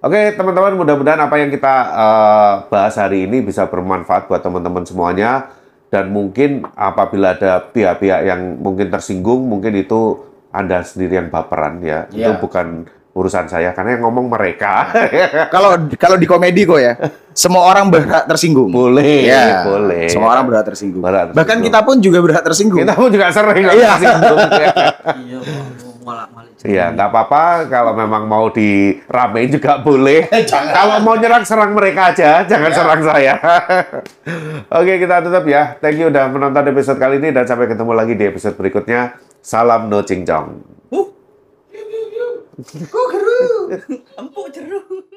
Oke, teman-teman, mudah-mudahan apa yang kita eh, bahas hari ini bisa bermanfaat buat teman-teman semuanya. Dan mungkin apabila ada pihak-pihak yang mungkin tersinggung, mungkin itu Anda sendiri yang baperan ya. Itu Iya. bukan urusan saya, karena yang ngomong mereka. Kalau kalau di komedi kok ya, semua orang berhak tersinggung. boleh, Iya, boleh. Semua orang berhak tersinggung. Berhak tersinggung. Bahkan kita pun juga berhak tersinggung. Kita pun juga sering Iya. tersinggung. Iya, malah malah. Iya, nggak apa-apa. Kalau memang mau diramein juga boleh. Jangan. Kalau mau nyerang, serang mereka aja. Jangan serang saya. Oke, kita tutup ya. Thank you udah menonton episode kali ini. Dan sampai ketemu lagi di episode berikutnya. Salam no cincong. Empuk jeruk.